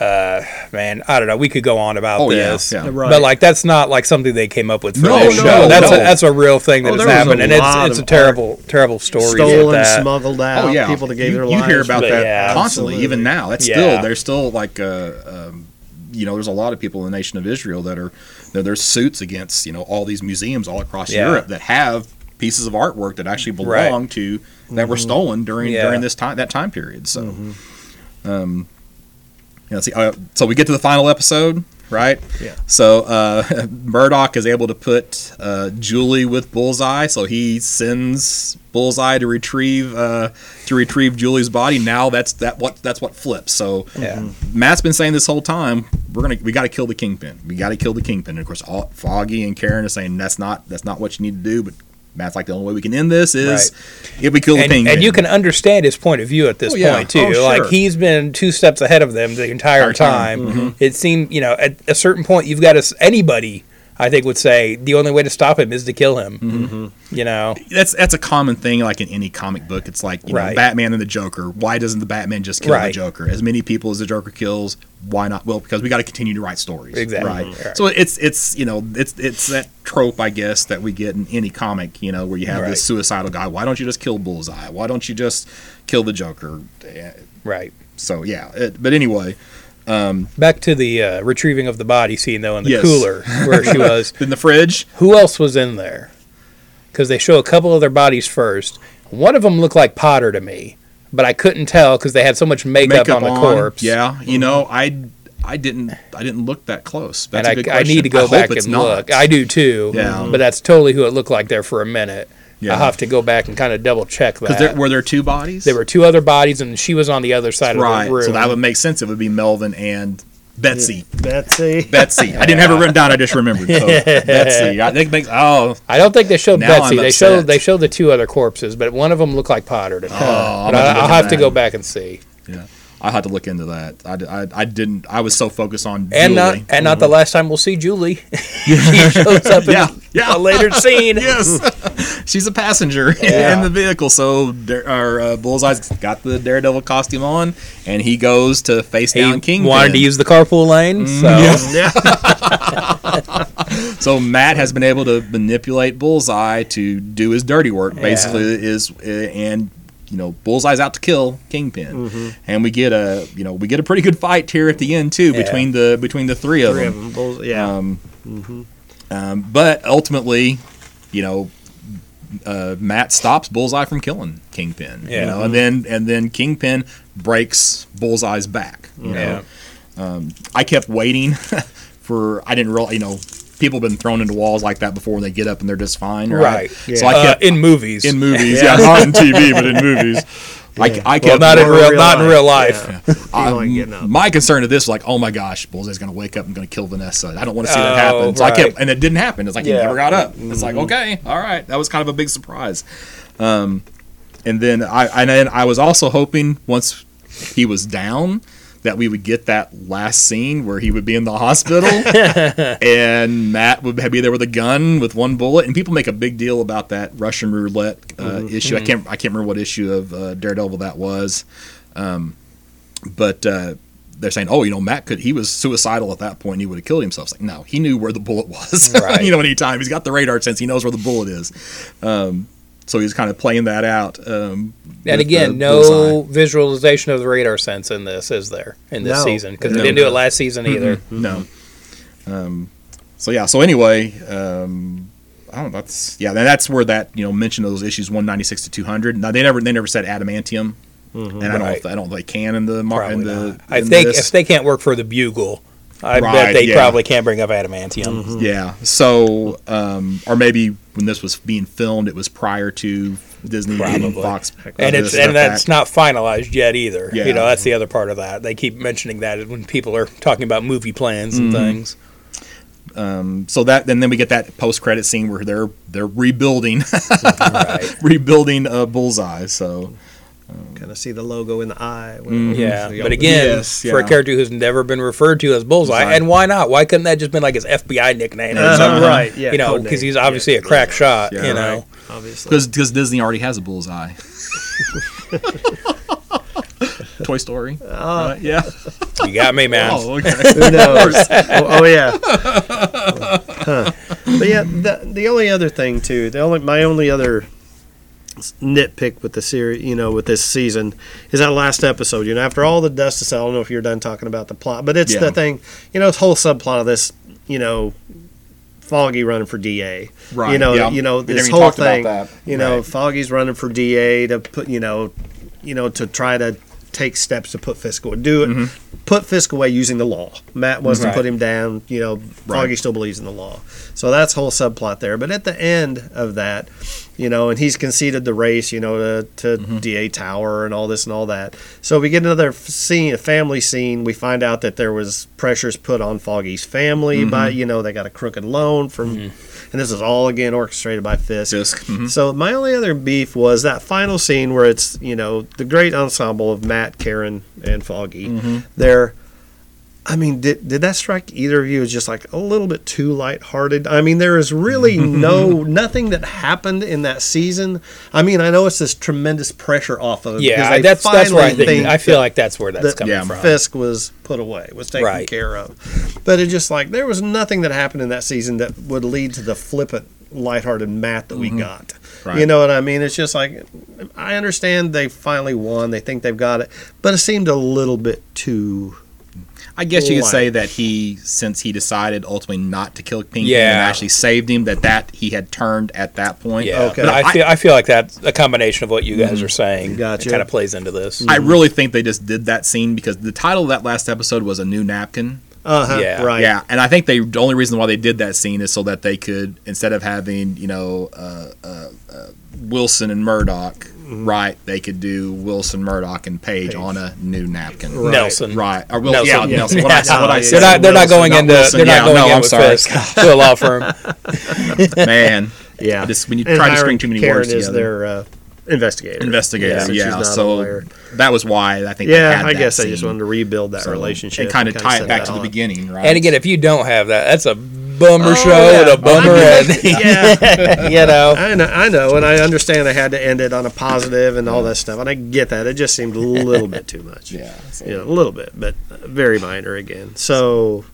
Uh, man, I don't know. We could go on about Oh, this, yeah. Right. but like that's not like something they came up with for No, this no, show. That's no. a, that's a real thing that Oh, has there was a happened, and it's it's a of terrible, terrible story. Stolen, that. smuggled out. Oh yeah, people that gave you, their you lives. hear about But that yeah, constantly, absolutely. even now. That's Yeah. still there's still like uh, um, you know there's a lot of people in the nation of Israel that are that there's suits against you know all these museums all across Yeah. Europe that have pieces of artwork that actually Right. to that were stolen during Yeah. during this time that time period. So, um, yeah, see, uh, so we get to the final episode. Right. Yeah. So uh, Murdock is able to put uh, Julie with Bullseye, so he sends Bullseye to retrieve uh, to retrieve Julie's body. Now that's that what that's what flips. So Yeah. Matt's been saying this whole time we're gonna we got to kill the kingpin. We got to kill the kingpin. And of course, all, Foggy and Karen are saying that's not that's not what you need to do. But Matt's like the only way we can end this is if we kill the and, kingpin. and you can understand his point of view at this Oh, yeah. point too. Oh, sure. Like he's been two steps ahead of them the entire Entire time. Mm-hmm. time. It seemed, you know, at a certain point, you've got to. Anybody, I think, would say the only way to stop him is to kill him. Mm-hmm. You know, that's that's a common thing like in any comic book. It's like you know batman and the joker. Why doesn't the batman just kill the joker? As many people as the joker kills why not? Well because we got to continue to write stories. Exactly. right? Right. so it's it's you know it's it's that trope i guess that we get in any comic you know where you have Right. this suicidal guy. Why don't you just kill bullseye? Why don't you just kill the joker? Right. so yeah it, but anyway Back to the uh, retrieving of the body scene though in the Yes. cooler where she was. in the fridge Who else was in there? Because they show a couple of their bodies first. One of them looked like Potter to me, but I couldn't tell because they had so much makeup, on the corpse. yeah you know i i didn't i didn't look that close that's and I, I need to go hope back and not. look. I do too. Yeah. But that's totally who it looked like there for a minute. Yeah. I'll have to go back and kind of double check because that. there were there two bodies there were two other bodies, and she was on the other side right of the room. so that would make sense it would be melvin and betsy Betsy. betsy i didn't have it written down i just remembered so betsy i think makes oh I don't think they showed Now Betsy. I'm They showed they showed the two other corpses, but one of them looked like Potter to me. Oh, I'm But gonna I, look I'll at have to go back and see. yeah i had to look into that i, I, I didn't i was so focused on And not Julie. and not the last time we'll see Julie. she shows up in Yeah, yeah. a later scene. yes she's a passenger Yeah. in the vehicle so our uh, bullseye's got the daredevil costume on and he goes to face He down king wanted to use the carpool lane, so Yeah. So Matt has been able to manipulate Bullseye to do his dirty work, basically, is uh, and you know, Bullseye's out to kill Kingpin, Mm-hmm. and we get a you know we get a pretty good fight here at the end too Yeah. between the between the three of Three them. of them. Yeah. Um, um, but ultimately, you know, uh, Matt stops Bullseye from killing Kingpin. You Yeah. know, and then and then Kingpin breaks Bullseye's back. You know, Yeah. I kept waiting for. I didn't really You know, people have been thrown into walls like that before, and they get up and they're just fine. Right. Right. So I Uh, kept in movies. in movies. Yeah, not in TV, but in movies. I, I kept well, not in real, real not in real life, yeah. I'm- like getting up. my concern to this was like, oh my gosh, Bullseye's going to wake up and going to kill Vanessa. I don't want to see that Oh, happen. So I kept, and it didn't happen. It's like he never got up. It's like okay, all right, that was kind of a big surprise. Um, and then I, and then I was also hoping once he was down that we would get that last scene where he would be in the hospital and Matt would be there with a gun with one bullet. And people make a big deal about that Russian roulette uh, issue. I can't I can't remember what issue of uh, Daredevil that was, um, but. Uh, they're saying, "Oh, you know, Matt could. He was suicidal at that point. And he would have killed himself." It's like, no, he knew where the bullet was. Right. you know, anytime he's got the radar sense, he knows where the bullet is. Um, so he's kind of playing that out. Um, And again, no Bullseye. visualization of the radar sense in this, is there, in this No. season? Because they didn't do it last season either. No. Um, so yeah. So anyway, um, I don't know. That's yeah. That's where that you know mention of those issues one ninety six to two hundred. Now they never they never said adamantium, and I don't know if, Right. I don't know they can in the mar- in the. not. I think this. if they can't work for the Bugle, I Right, bet they yeah. probably can't bring up adamantium. Yeah. So, um, or maybe when this was being filmed, it was prior to Disney and Probably. Fox. And it's and that's effect. not finalized yet either. Yeah. You know, that's the other part of that. They keep mentioning that when people are talking about movie plans Mm-hmm. and things. Um, so that and then we get that post credit scene where they're they're rebuilding Right. rebuilding uh, Bullseye. So Um, kind of see the logo in the eye. when- mm-hmm. Yeah, but again, Yes, for a character who's never been referred to as Bullseye, Bullseye. and why not? Why couldn't that just been like his FBI nickname or Uh-huh. something? Right, yeah, you know, because he's obviously Yeah, a crack yeah. shot. Yeah, you know, right. obviously. because Disney already has a Bullseye. Toy Story. Uh, right, yeah. you got me, man. Oh, okay. Who knows? oh, oh, yeah. Huh. But yeah, the the only other thing too, the only my only other nitpick with the series, you know, with this season is that last episode. You know, after all the dust is I don't know if you're done talking about the plot, but it's Yeah. the thing. You know, this whole subplot of this. You know. Foggy running for DA, Right, You know, yeah. you know this whole thing. You know, Right. Foggy's running for DA to put, you know, you know, to try to take steps to put Fisk away. do it, Mm-hmm. put Fisk away using the law. Matt wants Right. to put him down. You know, Foggy Right. still believes in the law. So that's whole subplot there. But at the end of that, you know, and he's conceded the race, you know, to, to Mm-hmm. DA Tower and all this and all that. So we get another scene, a family scene. We find out that there was pressures put on Foggy's family Mm-hmm. by, you know, they got a crooked loan from, and this is all again orchestrated by Fisk. Fisk. mhm. So my only other beef was that final scene where it's you know the great ensemble of Matt, Karen, and Foggy. Mm-hmm. They're, I mean, did did that strike either of you as just like a little bit too lighthearted? I mean, there is really no nothing that happened in that season. I mean, I know it's this tremendous pressure off of Yeah, that's that's where I think. I feel like that's where that's that coming yeah, from. Fisk was put away, was taken Right. care of. But it just like there was nothing that happened in that season that would lead to the flippant, lighthearted Matt that we got. Mm-hmm. Right. You know what I mean? It's just like I understand they finally won, they think they've got it, but it seemed a little bit too. I guess you could say that he, since he decided ultimately not to kill Kingpin Yeah. and actually saved him, that that he had turned at that point. Yeah, Okay. but I, I- feel I feel like that's a combination of what you guys are saying. Gotcha. kind of plays into this. I really think they just did that scene because the title of that last episode was a new napkin. Uh huh. Yeah. Right. Yeah, and I think they the only reason why they did that scene is so that they could instead of having you know uh, uh, uh, Wilson and Murdock right, they could do Wilson, Murdock, and Page, Page. on a new napkin. Right. Nelson. Right. Or Wilson, Nelson. Yeah, Yeah. Nelson. What I, what I said. They're not. They're not Wilson, going into. Wilson. They're Yeah, not going no, in I'm with sorry. Fisk to a law firm. Man. Yeah. I just- when you And try to string too many Karen words is together. their uh, investigator. Investigator. Yeah, so Yeah. not So that was why I think. Yeah, had I that guess I just wanted to rebuild that So- relationship and kind of kinda tie it back that to the on. beginning, right? And again, if you don't have that, that's a bummer Oh, show yeah. and a bummer oh, I ending. yeah, you know. I know, I know, and I understand they had to end it on a positive and all that stuff, and I get that. It just seemed a little bit too much. yeah. so- you know, a little bit, but very minor again. So,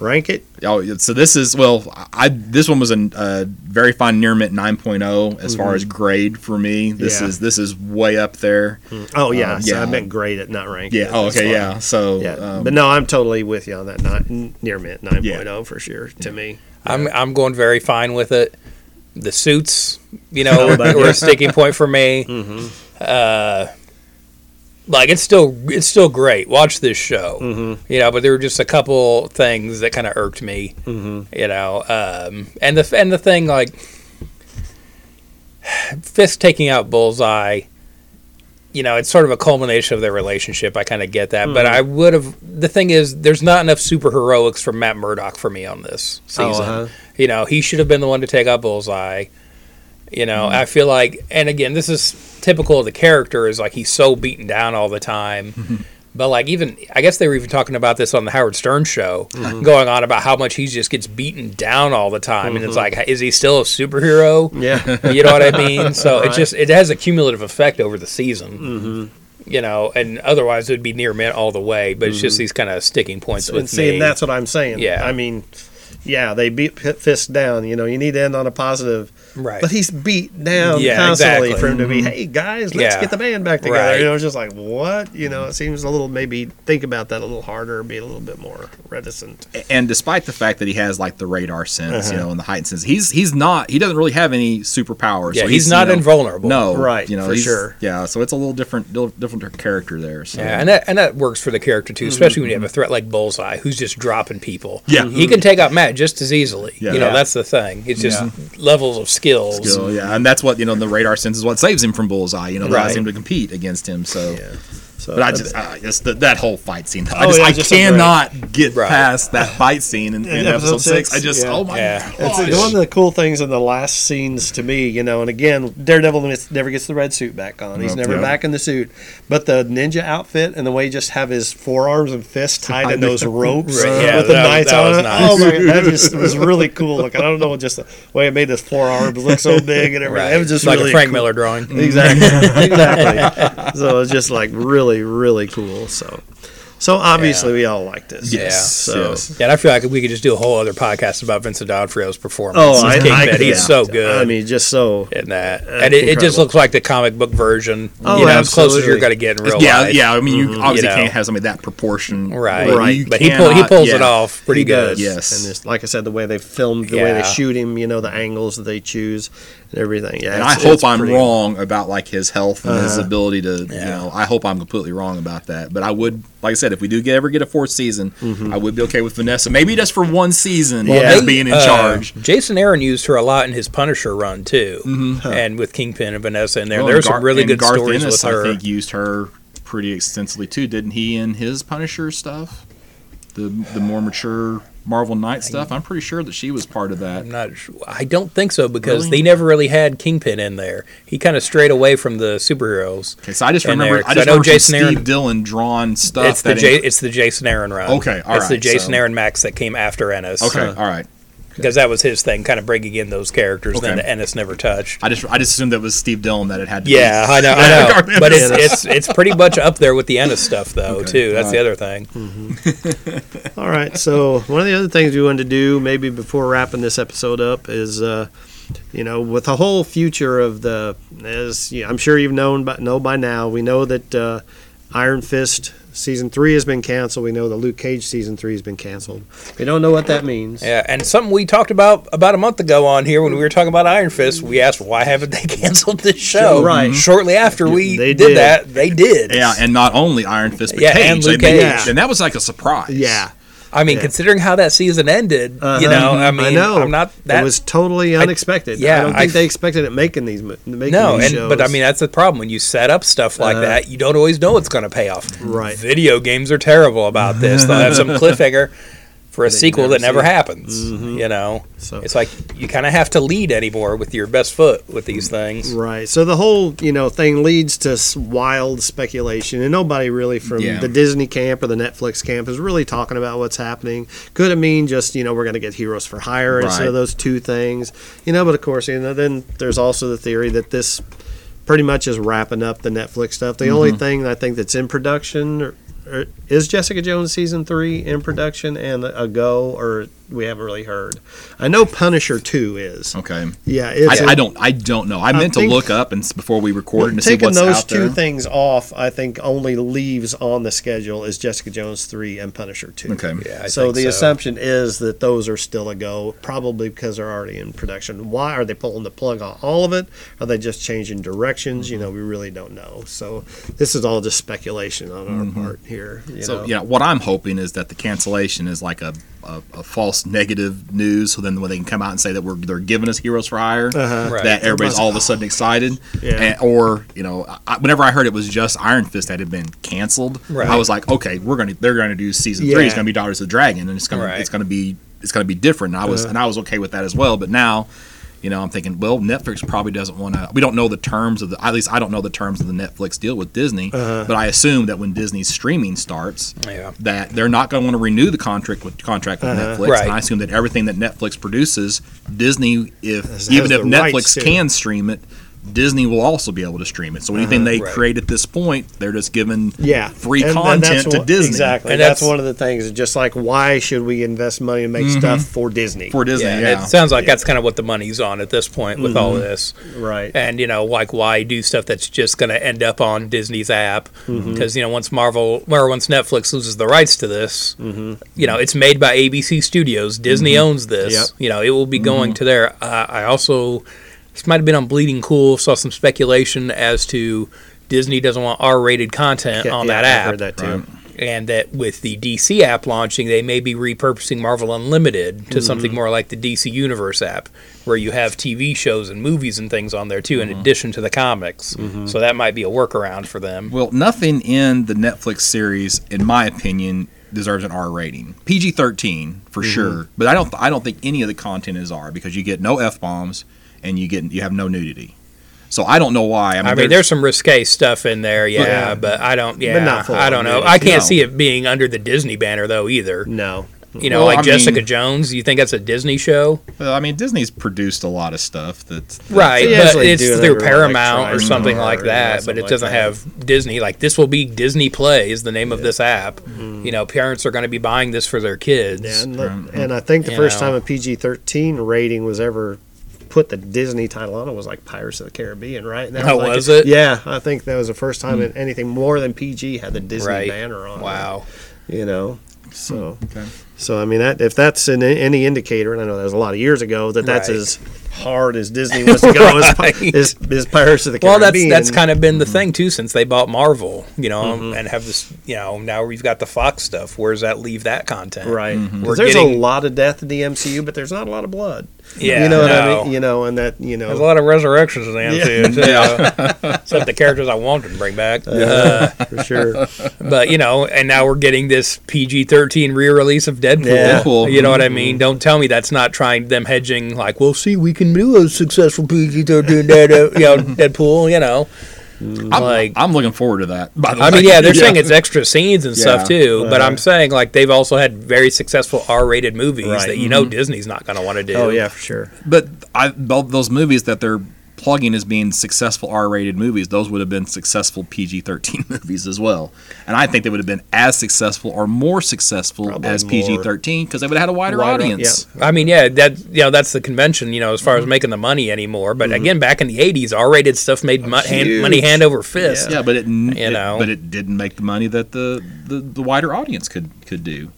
Rank it. Oh, so this is well. I this one was a, a very fine near mint 9.0 as far as grade for me. This Mm-hmm. Yeah. is this is way up there. Oh yeah, Um, so yeah. I meant grade it, not rank. Yeah. it. Oh, okay. fine. Yeah. So Yeah, um, but no, I'm totally with you on that. Not near mint 9.0 Yeah. for sure. To me, I'm I'm going very fine with it. The suits, you know, that- were a sticking point for me. Mm-hmm. Uh, like it's still it's still great. Watch this show, Mm-hmm. you know. But there were just a couple things that kind of irked me, Mm-hmm. you know. Um, and the and the thing like Fisk taking out Bullseye. You know, it's sort of a culmination of their relationship. I kind of get that, but Mm-hmm. I would have. The thing is, there's not enough super heroics from Matt Murdock for me on this season. uh-huh. You know, he should have been the one to take out Bullseye. You know, mm-hmm. I feel like, and again, this is typical of the character is like he's so beaten down all the time. Mm-hmm. But like even, I guess they were even talking about this on the Howard Stern show, mm-hmm. going on about how much he just gets beaten down all the time, and it's like, is he still a superhero? yeah, You know what I mean? So it just it has a cumulative effect over the season. You know, and otherwise it would be near mint all the way. But it's just these kind of sticking points with and see, me. and that's what I'm saying. Yeah. I mean, yeah, they beat Fisk down. You know, you need to end on a positive. Right. But he's beat down Yeah, constantly exactly. for him to be, hey guys, let's Yeah. get the band back together. Right. You know, it's just like what? You know, it seems a little maybe think about that a little harder, be a little bit more reticent. and despite the fact that he has like the radar sense, you Uh-huh. know, and the heightened sense, he's he's not. He doesn't really have any superpowers. Yeah, so he's not you know, invulnerable. No, Right, You know, for sure. Yeah, so it's a little different, different character there. So. Yeah, and that and that works for the character too, especially when you have a threat like Bullseye, who's just dropping people. Yeah. he can take out Matt just as easily. Yeah. You know, Yeah. that's the thing. It's just Yeah. levels of skills. Skill, yeah, and that's what you know. The radar sense is what saves him from Bullseye. You know, allows Right. him to compete against him. So, Yeah. So, but I just, I just the, that whole fight scene. I Oh, just, yeah, I just so cannot get Right. past that fight scene in, in In episode, episode six. six, I just, yeah. oh my Yeah. It's one of the cool things in the last scenes to me, you know, and again, Daredevil never gets the red suit back on. He's Nope, never yeah. back in the suit. But the ninja outfit and the way he just have his forearms and fists tied in those ropes Right, yeah, with the that was- knights on was it. nice. Oh my god, that just was really cool looking. I don't know, just the way it made his forearms look so big and everything. Right. It was just like really a Frank cool. Miller drawing. Exactly. exactly. So it's just like really, really cool. So so obviously Yeah. we all like this. Yes, So yes. Yeah, and I feel like we could just do a whole other podcast about Vincent D'Onofrio's performance. Oh, as I, Kingpin. I could- he's yeah. so good. I mean, just so in that, Uh, and it, it just looks like the comic book version. Oh, you know, as close as you're going to get in real yeah, life. yeah. I mean, you obviously You know. can't have somebody that proportion, Right. Right. you But he pull, he pulls yeah. it off pretty he good. does. Yes. and just, like I said, the way they filmed, the way they shoot him, you know, the angles that they choose, and everything. Yeah, And I hope I'm pretty- wrong about like his health and his Uh-huh. ability to, you know, I hope I'm completely wrong about that. But I would, like I said, if we do get, ever get a fourth season, I would be okay with Vanessa, maybe just for one season, Well, as being in Uh, charge. Jason Aaron used her a lot in his Punisher run too, and with Kingpin and Vanessa in there. Well, There's and some really good Garth stories Ennis, with her. I think used her pretty extensively too, didn't he? In his Punisher stuff, the the more mature Marvel Knight stuff. I'm pretty sure that she was part of that. I'm not. I don't think so because Really? they never really had Kingpin in there. He kind of strayed away from the superheroes. Okay, so I just remember I just I know remember Jason Steve Aaron- Dillon drawn stuff. It's the J, it's the Jason Aaron run. Okay, all It's the Jason so- Aaron Max that came after Ennis. okay, all right. Because that was his thing, kind of bringing in those characters Okay. that Ennis never touched. I just I just assumed that was Steve Dillon that it had. to be. Yeah, be. I know, I know. But it's, it's it's pretty much up there with the Ennis stuff, though, Okay, too. That's the other thing. All right. So one of the other things we wanted to do, maybe before wrapping this episode up, is uh, you know, with the whole future of the, as you I'm sure you've known, but know by now, we know that uh, Iron Fist season three has been canceled. We know the Luke Cage season three has been canceled. We don't know what that means. Yeah, and something we talked about about a month ago on here when we were talking about Iron Fist, we asked why haven't they canceled this show? Right. Mm-hmm. Shortly after we They did, did. that, they did. Yeah, and not only Iron Fist, but Yeah, Cage. and Luke They made- Cage. and that was like a surprise. Yeah. I mean, Yeah. considering how that season ended, Uh-huh. you know, I mean, I know. I'm not that it was totally unexpected. yeah, I don't think f- they expected it making these making No, these and shows. but I mean that's the problem when you set up stuff like Uh-huh. that, you don't always know it's going to pay off. Right. Video games are terrible about this. They'll have some cliffhanger for a sequel that never see. Mm-hmm. happens. You know, So- it's like you kind of have to lead anymore with your best foot with these things. Right. So the whole, you know, thing leads to wild speculation, and nobody really from Yeah. the Disney camp or the Netflix camp is really talking about what's happening. Could it mean just, you know, we're going to get Heroes for Hire instead of those two things, you know? But of course, you know, then there's also the theory that this pretty much is wrapping up the Netflix stuff. The only Mm-hmm. thing I think that's in production. Is Jessica Jones season three in production and a go, or we haven't really heard. I know Punisher two is. Okay. Yeah, it's I, I don't. I don't know. I meant to look up and before we recorded to see taking what's those out two there. things off. I think only leaves on the schedule is Jessica Jones three and Punisher two. Okay. Yeah, I so think the so. assumption is that those are still a go, probably because they're already in production. Why are they pulling the plug on all of it? Are they just changing directions? You know, we really don't know. So this is all just speculation on our mm-hmm. part here. You So know? you know what I'm hoping is that the cancellation is like a, a, a false negative news. So then when they can come out and say that we're they're giving us Heroes for Hire, Uh-huh. Right. that everybody's all of a sudden excited. Yeah. And, or you know, I, whenever I heard it was just Iron Fist that had been canceled, Right. I was like, okay, we're gonna they're gonna do season three. It's gonna be Daughters of the Dragon, and it's gonna Right. it's gonna be it's gonna be different. And I was Uh-huh. and I was okay with that as well. But now. You know, I'm thinking, well, Netflix probably doesn't want to. We don't know the terms of the. At least I don't know the terms of the Netflix deal with Disney. Uh-huh. But I assume that when Disney's streaming starts, Yeah. that they're not going to want to renew the contract with contract with Uh-huh. Netflix. Right. And I assume that everything that Netflix produces, Disney, if even if Netflix can stream it, Disney will also be able to stream it. So anything mm-hmm. they Right. create at this point, they're just giving yeah, free And- and content that's to what- Disney Exactly, And that's, that's- one of the things. Just like, why should we invest money and make mm-hmm. stuff for Disney? for Disney. Yeah, Yeah, it sounds like that's kind of what the money's on at this point with all mm-hmm. this. right. And you know, like why do stuff that's just going to end up on Disney's app? Because you know, once Marvel or once Netflix loses the rights to this, you know, it's made by ABC Studios. Disney owns this. Yep. You know, it will be going to there. Uh, I also this might have been on Bleeding Cool. Saw some speculation as to Disney doesn't want R-rated content Yeah, on yeah, that I've app heard that too. Right. and that with the DC app launching, they may be repurposing Marvel Unlimited to mm-hmm. something more like the DC Universe app, where you have TV shows and movies and things on there too, in mm-hmm. addition to the comics. Mm-hmm. So that might be a workaround for them. Well, nothing in the Netflix series, in my opinion, deserves an R rating. PG thirteen for Mm-hmm. sure, but I don't. I don't think any of the content is R because you get no f bombs and you get you have no nudity. So I don't know why. I mean, I mean, there's some risque stuff in there, yeah, but I don't, yeah, not I don't know. nudity. I can't No. see it being under the Disney banner though either. No, You know, Well, like I Jessica mean- Jones. You think that's a Disney show, Well, I mean, Disney's produced a lot of stuff that's right? They But it's do it through every, like, Paramount or something or, like you know, that. But it like doesn't that. have Disney. Like this will be Disney Play is the name of this app. Mm-hmm. You know, parents are going to be buying this for their kids. Yeah, and, the- and I think the You first know. time a PG thirteen rating was ever put the Disney title on it was like Pirates of the Caribbean, right? And that Oh, like- was it? Hmm. Yeah, I think that was the first time that anything more than PG had the Disney Right. banner on. it, Wow. you know, so Okay. So I mean that if that's an, any indicator, and I know that was a lot of years ago, that that's Right. as hard as Disney wants to go as, Right. is, is Pirates of the Caribbean. Well, that's that's kind of been the Mm-hmm. thing too since they bought Marvel. You know, and have this. You know, now we've got the Fox stuff. Where does that leave that content? Right. We're there's getting- a lot of death in the MCU, but there's not a lot of blood. Yeah, you know what I mean. You know, and that you know. There's a lot of resurrections in the MCU too. Except the characters I wanted to bring back. Uh, for sure. but you know, and now we're getting this PG-13 re-release of Deadpool. Yeah. Deadpool. You know what I mean? Mm-hmm. Don't tell me that's not trying them hedging. Like, well, see, we can do a successful PG-13 Dead, you know, Deadpool. You know, mm. I'm, like- I'm looking forward to that. By the I way, mean, yeah, they're saying it's extra scenes and stuff Yeah. too. But I'm saying like they've also had very successful R-rated movies Right. that you know mm-hmm. Disney's not going to want to do. Oh yeah, for sure. But I, tho- those movies that they're plugging as being successful R-rated movies, those would have been successful PG-13 movies as well. And I think they would have been as successful or more successful Probably as more. PG-13 because they would have had a wider, Wider, audience. I mean, yeah, that you know that's the convention, you know, as far Mm-hmm. as making the money anymore. But again, back in the '80s, R-rated stuff made mo- hand, money hand over fist. Yeah, but it, you know. but it didn't make the money that the, the, the wider audience could could do.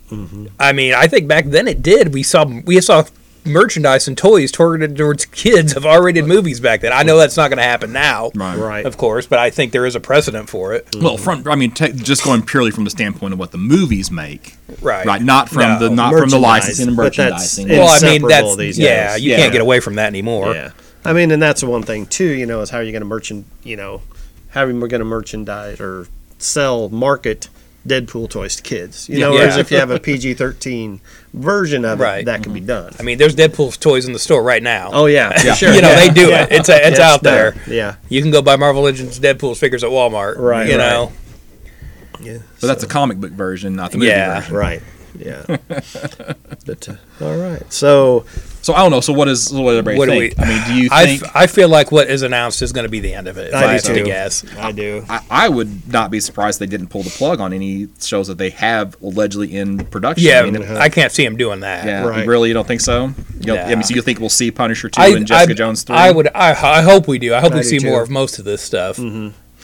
I mean, I think back then it did. We saw we saw merchandise and toys targeted towards kids of R-rated movies back then. I know that's not going to happen now, Right. right? of course, but I think there is a precedent for it. Well, from I mean, ta just going purely from the standpoint of what the movies make, Right. right? Not from No. the not from the licensing and merchandising. Well, I mean, inseparable that's these yeah, days. you Yeah. can't get away from that anymore. Yeah. I mean, and that's one thing too. You know, is how are you going to merchant? You know, how are we going to merchandise or sell market Deadpool toys to kids? You know, Yeah. whereas if you have a PG thirteen version of it, Right. that can be done. I mean, there's Deadpool toys in the store right now. Oh yeah, for sure. you know, Yeah. they do Yeah. it. It's a, it's Yeah, out there. done. Yeah. You can go buy Marvel Legends Deadpool figures at Walmart. Right, You right. know. Yeah. but that's a comic book version, not the movie Yeah. version. Right. Yeah. but uh, all right. So So I don't know. So what is so what everybody What do we- I mean, do you I, think? f- I feel like what is announced is going to be the end of it. If I I, do had to guess. I do. I, I would not be surprised they didn't pull the plug on any shows that they have allegedly in production. Yeah, I mean, I can't see him doing that. yeah. Right. Really, you don't think so? You don't, I mean, so you think we'll see Punisher two I, and Jessica I, Jones three? I would. I, I hope we do. I hope I we see too. Mm-hmm. more of most of this stuff.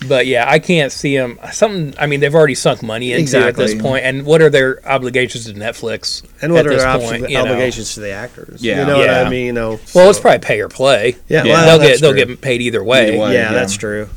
But yeah, I can't see them. Something. I mean, they've already sunk money into it at this point. And what are their obligations to Netflix? And what at are this their point, obli- you know? obligations to the actors? Yeah. you know Yeah. what I mean. You know, Well, it's probably pay or play. yeah, Yeah. well, they'll that's get they'll get paid either way. Either way. Yeah, yeah. that's true.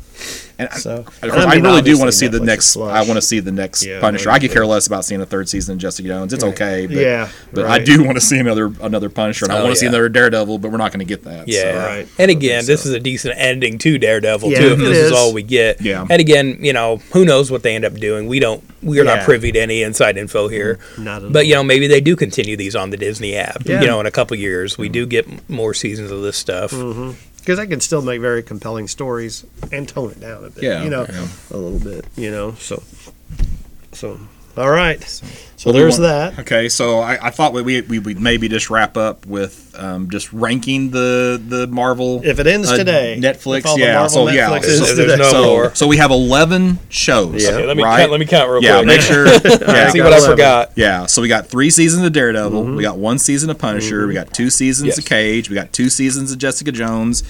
And I- So, Of course, I I, really do want to obviously see the next. flush. I want to see the next Yeah, Punisher. I I could care less about seeing a third season of Jessica Jones. It's okay, but, Yeah, but I do want to see another another Punisher, and I Oh, want to see another Daredevil. But we're not going to get that. Yeah. so. Right. And again, this is a decent ending to Daredevil Yeah, too. If this is. is all we get. Yeah. And again, you know, who knows what they end up doing? We don't. We're Yeah. not privy to any inside info here. Mm, not at But you know, maybe they do continue these on the Disney app. Yeah. You know, in a couple years, we mm-hmm. do get more seasons of this stuff. Mm-hmm. Because I can still make very compelling stories and tone it down a bit. Yeah, you know, yeah. a little bit. You know, so so all right. So, we there's want- that. Okay, so I, I thought we, we we would maybe just wrap up with um, just ranking the the Marvel. If it ends uh, today, Netflix, if all the yeah. Marvel So yeah, so, There's no so, more. so we have eleven shows. Yeah. Okay, let me right? count, let me count real quick. yeah, quick. make sure. yeah, See got what I forgot. Yeah, so we got three seasons of Daredevil. We got one season of Punisher. We got two seasons Yes. of Cage. We got two seasons of Jessica Jones.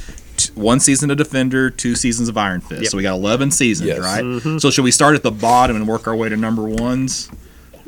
T- One season of Defender, two seasons of Iron Fist. Yep. So we got eleven seasons, Yes. right? Mm-hmm. So should we start at the bottom and work our way to number ones?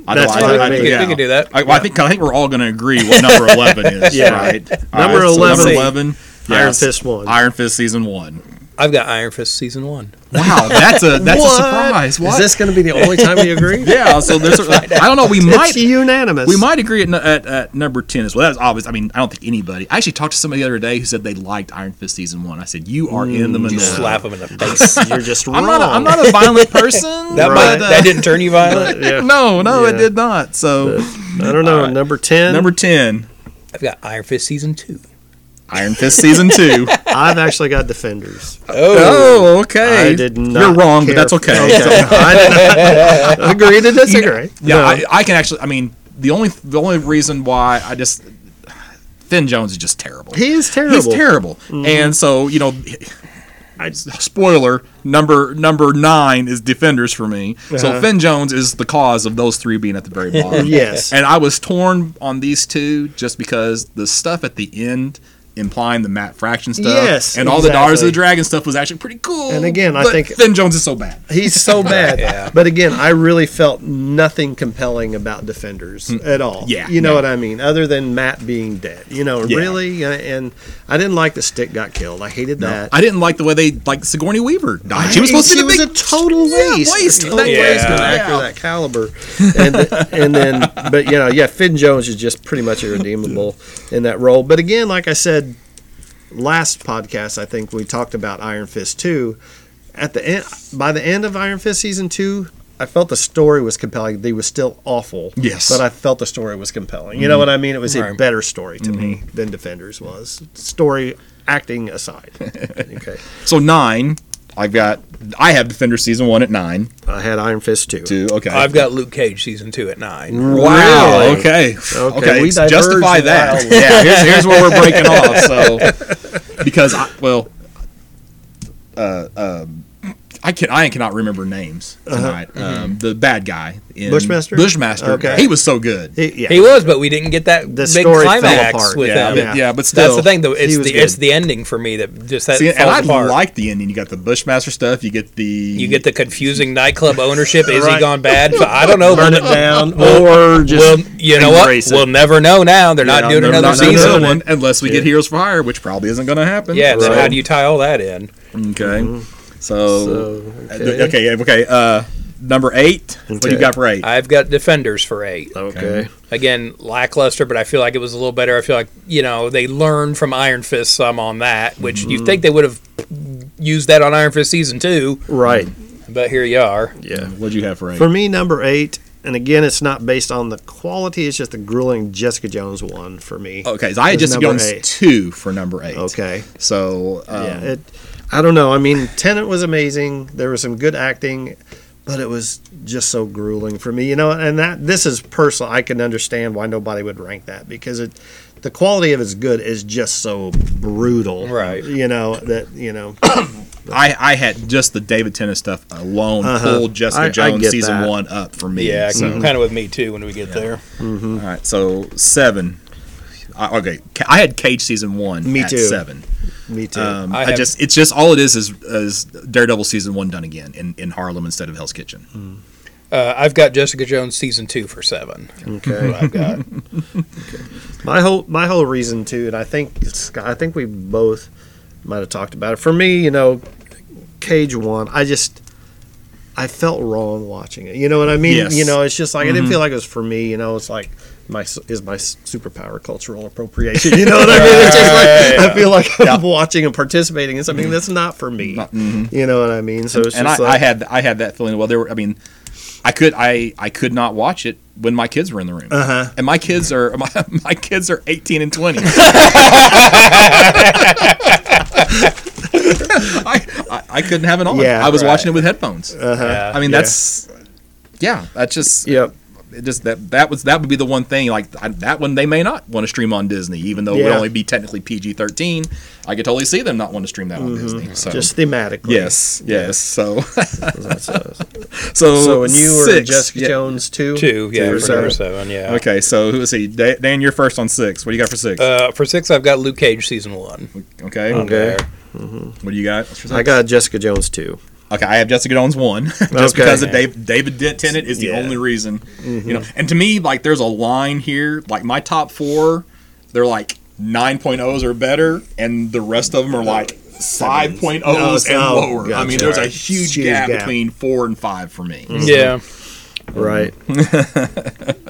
I That's I- fine I- with me. We can- we can do that. I, well, I think I think we're all going to agree what number eleven is, Yeah. right? Number right, so number eleven, Iron yes, Fist one. Iron Fist season one. I've got Iron Fist season one. Wow, that's a that's What? a surprise. What? Is this going to be the only time we agree? yeah, so there's. A, I don't know. We might It's unanimous. We might agree at, at, at number 10 as well. That's obvious. I mean, I don't think anybody. I actually talked to somebody the other day who said they liked Iron Fist season one. I said, You are in the You minority. slap them in the face. You're just wrong. I'm not, a, I'm not a violent person. That, but, might, uh, that didn't turn you violent. Yeah. No, no, Yeah. it did not. So, I don't know. All right. Number ten. number 10, I've got Iron Fist season two. Iron Fist season two. I've actually got Defenders. oh, okay. I did not. You're wrong, but that's for- okay. I did not agree to disagree. Yeah, No. I, I can actually. I mean, the only the only reason why I just Finn Jones is just terrible. he is terrible. He's terrible, and so you know, spoiler number number nine is defenders for me. So Uh-huh. Finn Jones is the cause of those three being at the very bottom. Yes. and I was torn on these two just because the stuff at the end. Implying the Matt Fraction stuff, Yes, and all the Daughters of the Dragon stuff was actually pretty cool. And again, I but think- Finn Jones is so bad. He's so bad. Yeah. But again, I really felt nothing compelling about Defenders at all. Mm. Yeah, You know no. what I mean? Other than Matt being dead. You know, Yeah. really? And- And I didn't like the stick got killed. I hated that. I didn't like the way they like Sigourney Weaver died. She was supposed to be she the was big a total Yeah, waste. waste. A total That waste waste, of an yeah. actor that caliber. And, and then, but you know, yeah, Finn Jones is just pretty much irredeemable in that role. But again, like I said last podcast, I think we talked about Iron Fist two. At the end, by the end of Iron Fist season two. I felt the story was compelling. They was still awful. Yes. But I felt the story was compelling. You know what I mean? It was a better story to me mm-hmm. than Defenders was. Story acting aside. okay. So nine, I've got I have Defender season one at nine. I had Iron Fist two. Two. Okay. I've got Luke Cage season two at nine. Wow. Really? Okay. Okay, we justify diverged that. yeah. Here's, here's where we're breaking off. So because I, well, uh, um, I can I cannot remember names uh-huh. tonight. Mm-hmm. Um, the bad guy in Bushmaster? Bushmaster. Okay. He was so good. He- yeah. He was, but we didn't get that The big story fell climax apart. with yeah, him. but, Yeah. yeah, but still, That's the thing, though. It's the good. it's the ending for me that just that See, and I apart. like the ending. You got the Bushmaster stuff. You get the you get the confusing nightclub ownership. Is he gone bad? I don't know. burn it down or just Well, you know what? it. We'll never know now. They're not Yeah, doing another not doing doing season. one unless we get Heroes for Hire, which probably isn't going to happen. Yeah. Then So- how do you tie all that in? Okay. Mm-hmm. So, So, okay, okay. okay, okay. Uh, number eight. What do you got for eight? I've got Defenders for eight. okay. Again, lackluster, but I feel like it was a little better. I feel like you know they learned from Iron Fist some on that, which Mm-hmm. you think they would have used that on Iron Fist season two, Right. but here you are. Yeah. What'd you have for eight? For me, number eight, and again, it's not based on the quality. It's just the grueling Jessica Jones one for me. okay, so I had was Jessica Jones eight. two for number eight. Okay. So um, yeah. It. I don't know. I mean, Tennant was amazing. There was some good acting, but it was just so grueling for me. You know, and that this is personal. I can understand why nobody would rank that because it. the quality of it's good is just so brutal, Right. You know that you know. I, I had just the David Tennant stuff alone Uh-huh. pulled Jessica I- I Jones get season that. one up for me. Yeah, so kind of with me too when we get there. all right, so seven. I, okay, I had Cage season one. Me at too. Seven. Me too. Um, I I, just it's just all it is is, is Daredevil season one done again in, in Harlem instead of Hell's Kitchen. Uh, I've got Jessica Jones season two for seven. okay. I've got. My whole my whole reason too, and I think I think we both might have talked about it. For me, you know, Cage one, I just I felt wrong watching it. You know what I mean? Yes. You know, it's just like I didn't feel like it was for me. You know, it's like my is my superpower cultural appropriation. You know what I mean? It's just like I feel like I'm watching and participating in something mm-hmm. that's not for me. Mm-hmm. You know what I mean? So it's and I, just I like, had I had that feeling. Well, there were. I mean, I could I I could not watch it when my kids were in the room. Uh-huh. And my kids are my, my kids are 18 and 20. I, I I couldn't have it on. Yeah, I was right. watching it with headphones. Yeah. I mean, that's yeah. That's just Yep. It just that that was that would be the one thing like I, that one they may not want to stream on Disney, even though it would only be technically PG 13. I could totally see them not want to stream that on Disney. So Mm-hmm. Just thematically. yes, yes. So That's, so so when you were six, Jessica yeah. Jones two, Two, yeah, Two, for so- seven, yeah. Okay, so who let's see. Dan, you're first on six. What do you got for six? Uh, for six, I've got Luke Cage season one. okay. Okay. There. What do you got? I got Jessica Jones two. Okay, I have Jessica Jones one, just Okay. because of Dave, David Dent Tennant is the Yeah. only reason. You know, and to me, like, there's a line here. Like my top four, they're like 9.0s or better, and the rest of them are like 5.0s No, and no, lower. I mean, there's a huge, Huge gap, gap. between four and five for me. Yeah. Right.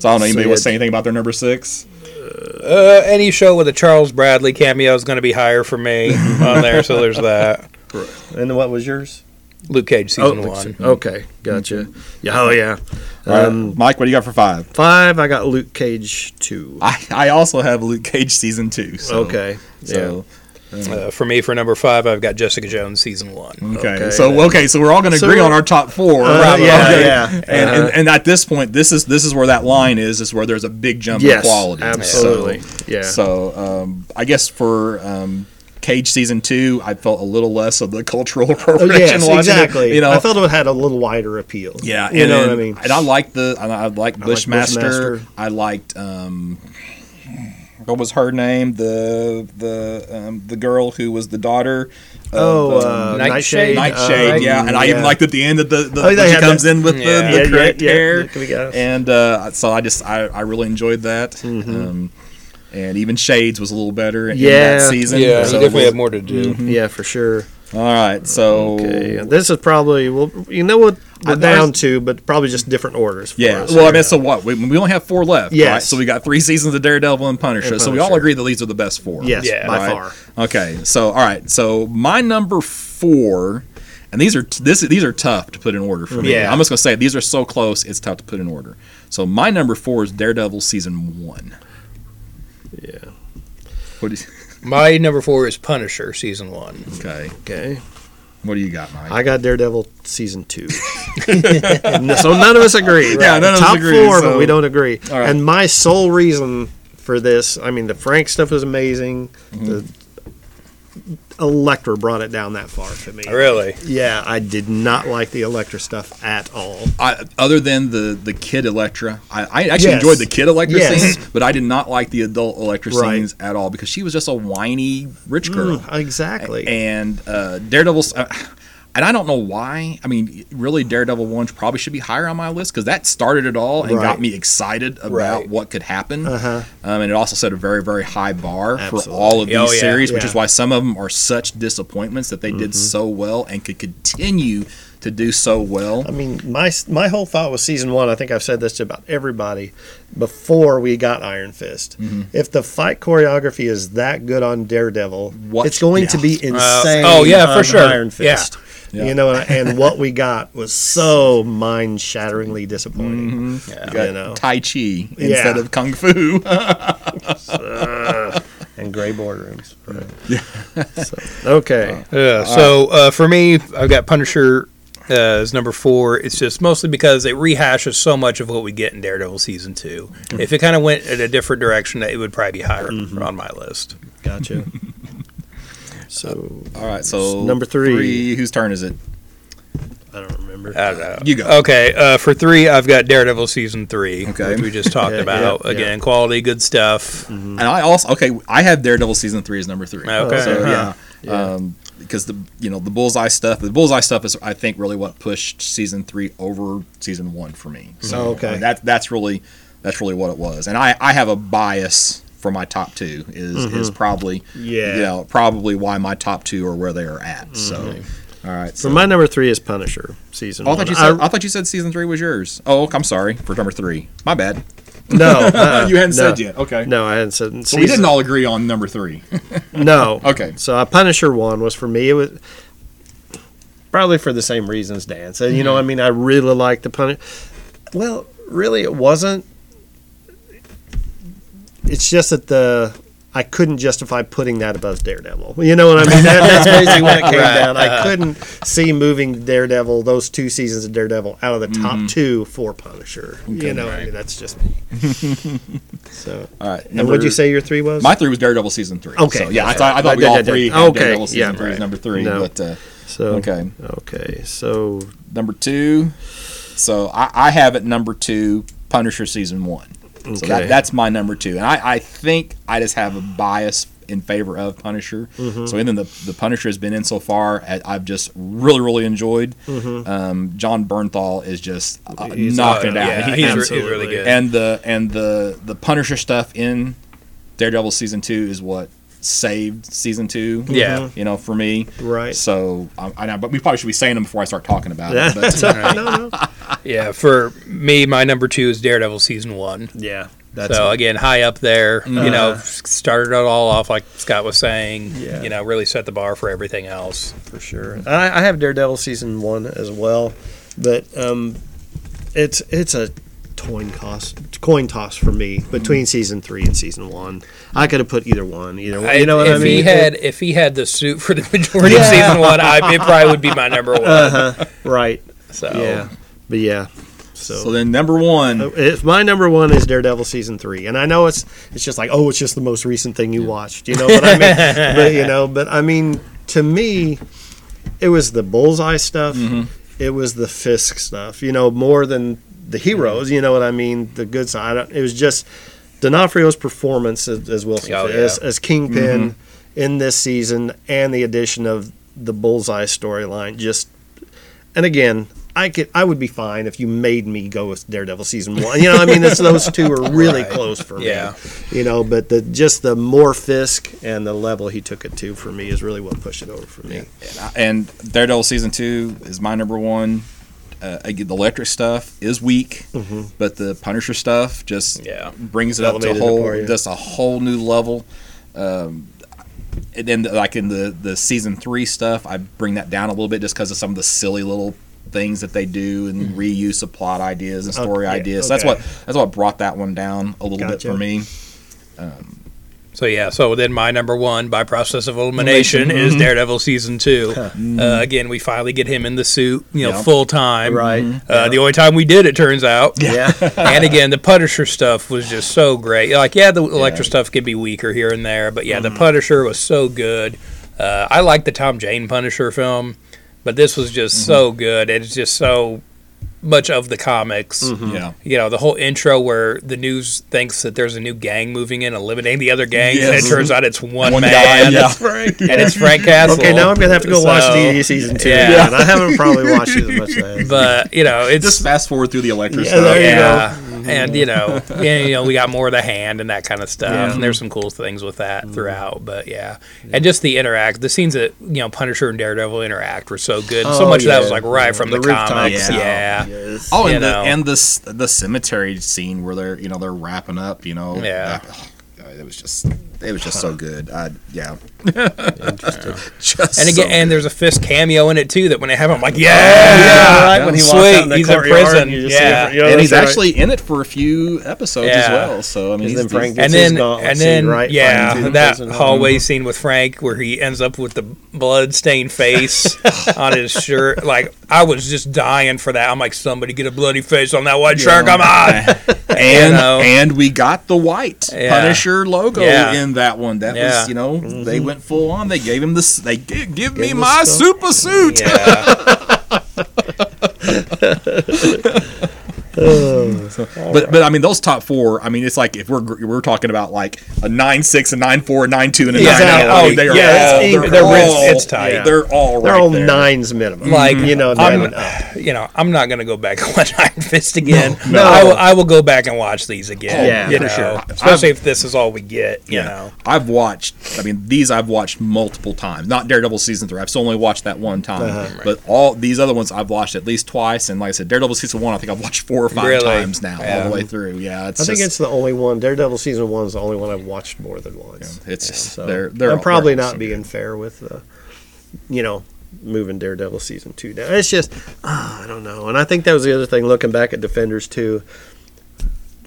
So I don't know. Anybody So want to say anything about their number six? Uh, any show with a Charles Bradley cameo is going to be higher for me on there, so there's that. And what was yours? Luke Cage season one. Okay, gotcha. Yeah, oh yeah. All right, Um, Mike, what do you got for five? five. I got Luke Cage two. I, I also have Luke Cage season two. So, okay. So Uh, for me, for number five, I've got Jessica Jones season one. okay, Okay, so okay, so we're all going to So agree on our top four. Uh, Right, yeah, okay. yeah. And, Uh-huh. and and at this point, this is this is where that line is. Is where there's a big jump Yes, in quality. absolutely. So, Yeah. So um, I guess for um, Cage season two, I felt a little less of the cultural Oh, appropriation. yes, watching it, exactly. you know, I felt it had a little wider appeal. Yeah, you and know what I mean. And I liked the I, I liked Bushmaster. Bushmaster. I liked um, what was her name? The the um, the girl who was the daughter. Of, Oh, um, uh, Nightshade? Nightshade, uh, yeah, and I even liked at the end of the, the Oh, they when she comes that- in with Yeah. the, the Yeah, correct yeah, yeah. hair, Can and uh, so I just I, I really enjoyed that. Mm-hmm. Um, and even Shades was a little better in Yeah. that season. Yeah, so he definitely we'll- had more to do. Mm-hmm. Mm-hmm. Yeah, for sure. All right, so Okay, this is probably well. You know what we're I- I down was- to, but probably just different orders. For Yeah. us Well, I here. mean, so what? We, we only have four left. Yes. Right? So we got three seasons of Daredevil and Punisher. And So we all agree that these are the best four. yes, Yeah. by Right. far. Okay. So all right. So my number four, and these are this these are tough to put in order for me. Yeah. I'm just gonna say these are so close. It's tough to put in order. So my number four is Daredevil season one. Yeah. What do you, My number four is Punisher season one. okay. Okay. What do you got, Mike? I got Daredevil season two. so none of us agree. Yeah, none of us agree. Top four, so- but we don't agree. All right. And my sole reason for this, I mean, the Frank stuff was amazing. Mm-hmm. The Elektra brought it down that far for me. Really? Yeah, I did not like the Elektra stuff at all. I, other than the the kid Elektra, I, I actually Yes. enjoyed the kid Elektra Yes. scenes, but I did not like the adult Elektra Right. scenes at all because she was just a whiny rich girl. Mm, exactly. And uh, Daredevil, uh, and I don't know why. I mean, really, Daredevil one probably should be higher on my list because that started it all and Right. got me excited about Right. what could happen. Uh-huh. Um, and it also set a very, very high bar for all of these Oh, yeah. series, which is why some of them are such disappointments that they did so well and could continue to do so well. I mean, my my whole thought was season one. I think I've said this to about everybody before we got Iron Fist. Mm-hmm. If the fight choreography is that good on Daredevil, What- it's going to be insane. oh, yeah, for on sure. Iron Fist. Yeah. You know, and what we got was so mind-shatteringly disappointing. You got You know, Tai Chi Yeah. instead of Kung Fu. and gray boardrooms. So, okay, Yeah. So uh, for me, I've got Punisher uh, is number four. It's just mostly because it rehashes so much of what we get in Daredevil season two. If it kind of went in a different direction, it would probably be higher on my list. Gotcha. so All right, so Number three. Whose turn is it? I don't remember. I don't know. You go. Okay, uh, for three, I've got Daredevil season three, Okay. which we just talked Yeah, about. yeah, Again, yeah. quality, good stuff. And I also okay. I have Daredevil season three as number three. Okay. so Huh. yeah, Um, because the you know the bullseye stuff. The bullseye stuff is I think really what pushed season three over season one for me. So Oh, okay. I mean, that that's really that's really what it was. And I I have a bias for my top two is is probably Mm-hmm. Yeah. you know, probably why my top two are where they are at. Mm-hmm. So all right. So So my number three is Punisher season Oh, I one. thought you said I, thought you said season three was yours. Oh, I'm sorry for number three. My bad. no, uh, you hadn't no. said yet. Okay. No, I hadn't said. So we didn't all agree on number three. No. Okay. So a Punisher one was for me. It was probably for the same reasons Dan said. You know, I mean, I really liked the Punisher. Well, really, it wasn't. It's just that the I couldn't justify putting that above Daredevil. You know what I mean? That, that's basically what it came Right. down. I couldn't see moving Daredevil, those two seasons of Daredevil, out of the top two for Punisher. you know, I mean, that's just me. so, All right. and what'd you say your three was? My three was Daredevil season three. Okay. So, yeah, I Yeah. thought, I thought we all did, I did. three Okay, Daredevil season yeah, three right. number three. No. But uh, so okay. Okay, so number two. So I, I have it number two Punisher season one. So that, that's my number two, and I, I think I just have a bias in favor of Punisher. Mm-hmm. So even the the Punisher has been in so far, I've just really really enjoyed. Mm-hmm. Um, Jon Bernthal is just uh, knocking it out. yeah, He- he's, re- he's absolutely. really good. and the and the the Punisher stuff in Daredevil season two is what saved season two. Yeah. you know, for me. Right. So I, I know, but we probably should be saying them before I start talking about it. But, that's. No, no. yeah, for me, my number two is Daredevil season one. Yeah, that's so it. again, high up there. You know, Uh, started it all off like Scott was saying. Yeah. You know, really set the bar for everything else. for sure. I, I have Daredevil season one as well, but um, it's it's a coin cost coin toss for me between season three and season one. I could have put either one, either one. You know what if I mean? he had, if he had the suit for the majority of season one, I, it probably would be my number one. uh-huh, right? So Yeah, but yeah. So, so then number one, it's, my number one is Daredevil season three, and I know it's it's just like oh, it's just the most recent thing you watched. You know what I mean? but you know, but I mean, to me, it was the bullseye stuff. It was the Fisk stuff. You know, more than the heroes. You know what I mean? The good side. It was just D'Onofrio's performance as, as Wilson Oh, as, yeah. as Kingpin mm-hmm. in this season, and the addition of the bullseye storyline. Just and again, I could I would be fine if you made me go with Daredevil season one. You know, I mean, those two are really Right. close for me. Yeah. You know, but the just the more Fisk and the level he took it to for me is really what pushed it over for me. and, I- and Daredevil season two is my number one. Uh, again, the Elektra stuff is weak, but the Punisher stuff just Yeah. brings it up to a whole for you. just a whole new level. Um, and then like in the the season three stuff, I bring that down a little bit just because of some of the silly little things that they do and reuse of plot ideas and story Okay, ideas. So that's what that's what brought that one down a little bit for me. So yeah, so then my number one by process of elimination is Daredevil season two. Uh, again, we finally get him in the suit, you know, Yeah. full time. Right. Uh, The only time we did, it turns out. Yeah. and again, the Punisher stuff was just so great. Like, yeah, the Elektra stuff could be weaker here and there, but yeah, the Punisher was so good. Uh, I like the Tom Jane Punisher film, but this was just so good. It's just so much of the comics. Mm-hmm. Yeah. You know, the whole intro where the news thinks that there's a new gang moving in, eliminating the other gangs, and it turns out it's one, One man. guy, yeah. Frank. And it's Frank Castle. Okay, now I'm gonna have to go watch So, DD season two. yeah. again. I haven't probably watched it as much as. But you know, it's Just fast forward through the Elektra Yeah, stuff. there you yeah, Mm-hmm. and you know, yeah, you know, we got more of the hand and that kind of stuff, Yeah. and there's some cool things with that mm. throughout. But yeah, and just the interact, the scenes that you know Punisher and Daredevil interact were so good. And so Oh, much of that was like right from the, rooftop comics. stuff. Yeah. Yes. Oh, you and the know. and the the cemetery scene where they're you know they're wrapping up. You know. Yeah. that- it was just it was just so good. I, yeah, Interesting. just And again, so and there's a Fisk cameo in it too. That when they have him, I'm like, yeah, yeah, right. yeah. When he walks Sweet, out in the he's in prison. you Yeah. him, you know, and he's right. actually in it for a few episodes as well. So I mean, And he's, then Frank he's- gets and then gauntlet and scene, then right? yeah, Fighting through the that prison. hallway scene with Frank where he ends up with the blood stained face on his shirt. Like I was just dying for that. I'm like, somebody get a bloody face on that white shirt. Come on. and know. and we got the white Yeah. Logo Yeah. in that one. That Yeah. was you know they went full on. They gave him this. They gi- give me my stuff. super suit. Yeah. But but I mean those top four. I mean it's like if we're we're talking about like a nine six, a nine four, a nine two, and a Yeah. nine eight. Oh, I mean, they are yeah, all, it's- they're they're all, rich- it's tight. They're all They're all there. nines minimum. Like you know, I'm, up. you know, I'm not gonna go back and watch Iron Fist again. No. I, will, I will go back and watch these again. Yeah, you for know, sure. especially if this is all we get. You Yeah. know, I've watched. I mean, these I've watched multiple times. Not Daredevil season three. I've still only watched that one time. Uh-huh. But all these other ones I've watched at least twice. And like I said, Daredevil season one, I think I've watched four or five Really? times now, all Yeah. the way through. Yeah, it's I think it's the only one. Daredevil season one is the only one I've watched more than once. it's just So they're they're I'm probably they're not so being fair with, uh, you know, moving Daredevil season two down. It's just ah, I don't know, and I think that was the other thing. Looking back at Defenders two,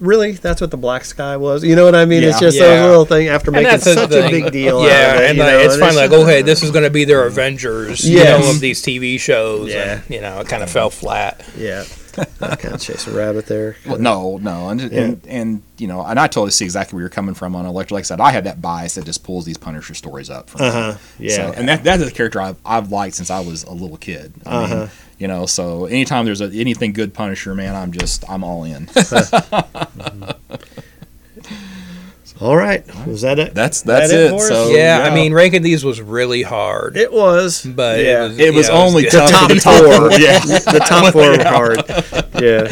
really, that's what the Black Sky was. You know what I mean? It's just Yeah. those little thing after making that's such a big deal. Yeah, out of it, and like, know, it's and finally like, just- okay, this is going to be their Avengers, Yes. you know, of these TV shows. Yeah. And, you know, it kind of fell flat. Yeah, I kind of chase a rabbit there. Well, no, no, and, and and you know, and I totally see exactly where you're coming from on Elektra. Like I said, I had that bias that just pulls these Punisher stories up. Me. Uh-huh, yeah. So, and that that is a character I've, I've liked since I was a little kid. I Uh-huh. mean, you know, so anytime there's a, anything good Punisher, man, I'm just I'm all in. All right, was that it? That's that's That it it. So yeah, I mean, ranking these was really hard. It was, but yeah. it was, it was yeah, only good. tough top the top four. four. Yeah. the top four were hard. Yeah,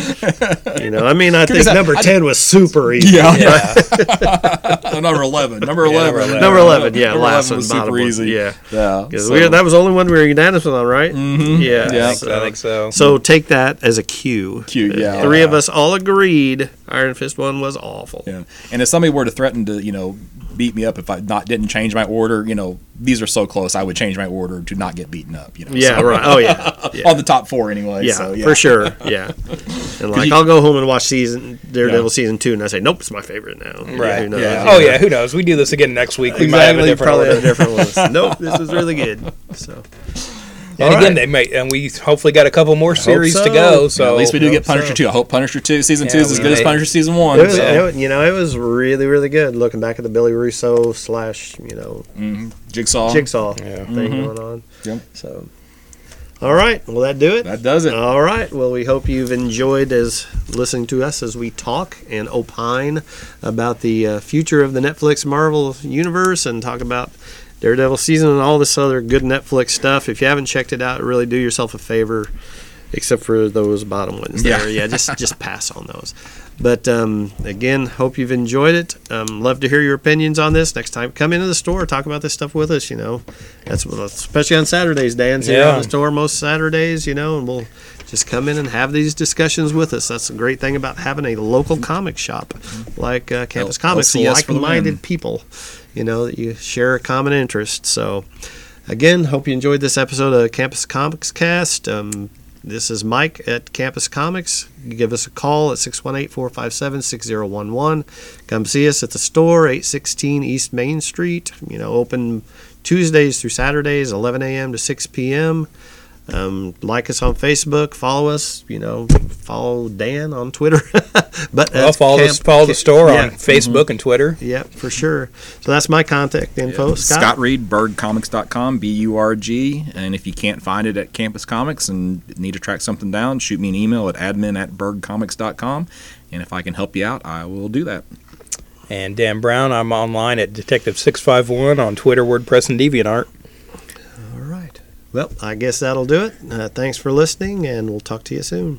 you know, I mean, I think I- number I- ten was super easy. Yeah. Yeah. number eleven. Number eleven. number 11. Number eleven, yeah, Number last 11 one, was bottom super one. easy. Yeah, Yeah. because so- that was the only one we were unanimous on, right? Mm-hmm. Yeah, Yeah. I think, I think so. So take that as a cue. Cute, yeah. Three of us all agreed Iron Fist one was awful. Yeah. And if somebody were to threaten to, uh, you know, beat me up if I not didn't change my order, you know, these are so close, I would change my order to not get beaten up. You know. Yeah, so- right. Oh yeah, yeah. On the top four anyway. Yeah, so, yeah. for sure. Yeah, and like you- I'll go home and watch season Daredevil Yeah. season two, and I say, nope, it's my favorite now. Yeah, Right. who knows? Yeah. Oh yeah, who knows? We do this again next week. We might have a Exactly. different Probably order. have different ones. nope, this was really good. So And All again, right. they may, and we hopefully got a couple more series to so. go. Yeah, So at least we do get Punisher so. 2. I hope Punisher 2 season 2 is as we good as. Punisher season 1. it was, so. it you know, it was really, really good. Looking back at the Billy Russo slash, you know, Jigsaw. jigsaw Yeah. thing going on. Yep. So, all right, will that do it? That does it. All right. Well, we hope you've enjoyed as listening to us as we talk and opine about the uh, future of the Netflix Marvel universe and talk about Daredevil season and all this other good Netflix stuff. If you haven't checked it out, really do yourself a favor. Except for those bottom ones Yeah. there, yeah, just just pass on those. But um, again, hope you've enjoyed it. Um, love to hear your opinions on this. Next time, come into the store, talk about this stuff with us. You know, that's especially on Saturdays. Dan's here Yeah. on the store most Saturdays. You know, and we'll just come in and have these discussions with us. That's the great thing about having a local comic shop like uh, Campus L- Comics, like-minded people. You know that you share a common interest. So, again, hope you enjoyed this episode of Campus Comics Cast. Um, this is Mike at Campus Comics. Give us a call at 618 457 6011. Come see us at the store, 816 East Main Street. You know, open Tuesdays through Saturdays, 11 a.m. to 6 p.m. Um, like us on Facebook, follow us. You know, follow Dan on Twitter. but well, that's follow, the, Camp- follow the store yeah. on Facebook and Twitter. Yeah, for sure. So that's my contact info. Scott. Scott Reed, burgcomics.com, B U R G. And if you can't find it at Campus Comics and need to track something down, shoot me an email at admin at burgcomics.com. And if I can help you out, I will do that. And Dan Brown, I'm online at Detective651 on Twitter, WordPress, and DeviantArt. Well, I guess that'll do it. Uh, thanks for listening, and we'll talk to you soon.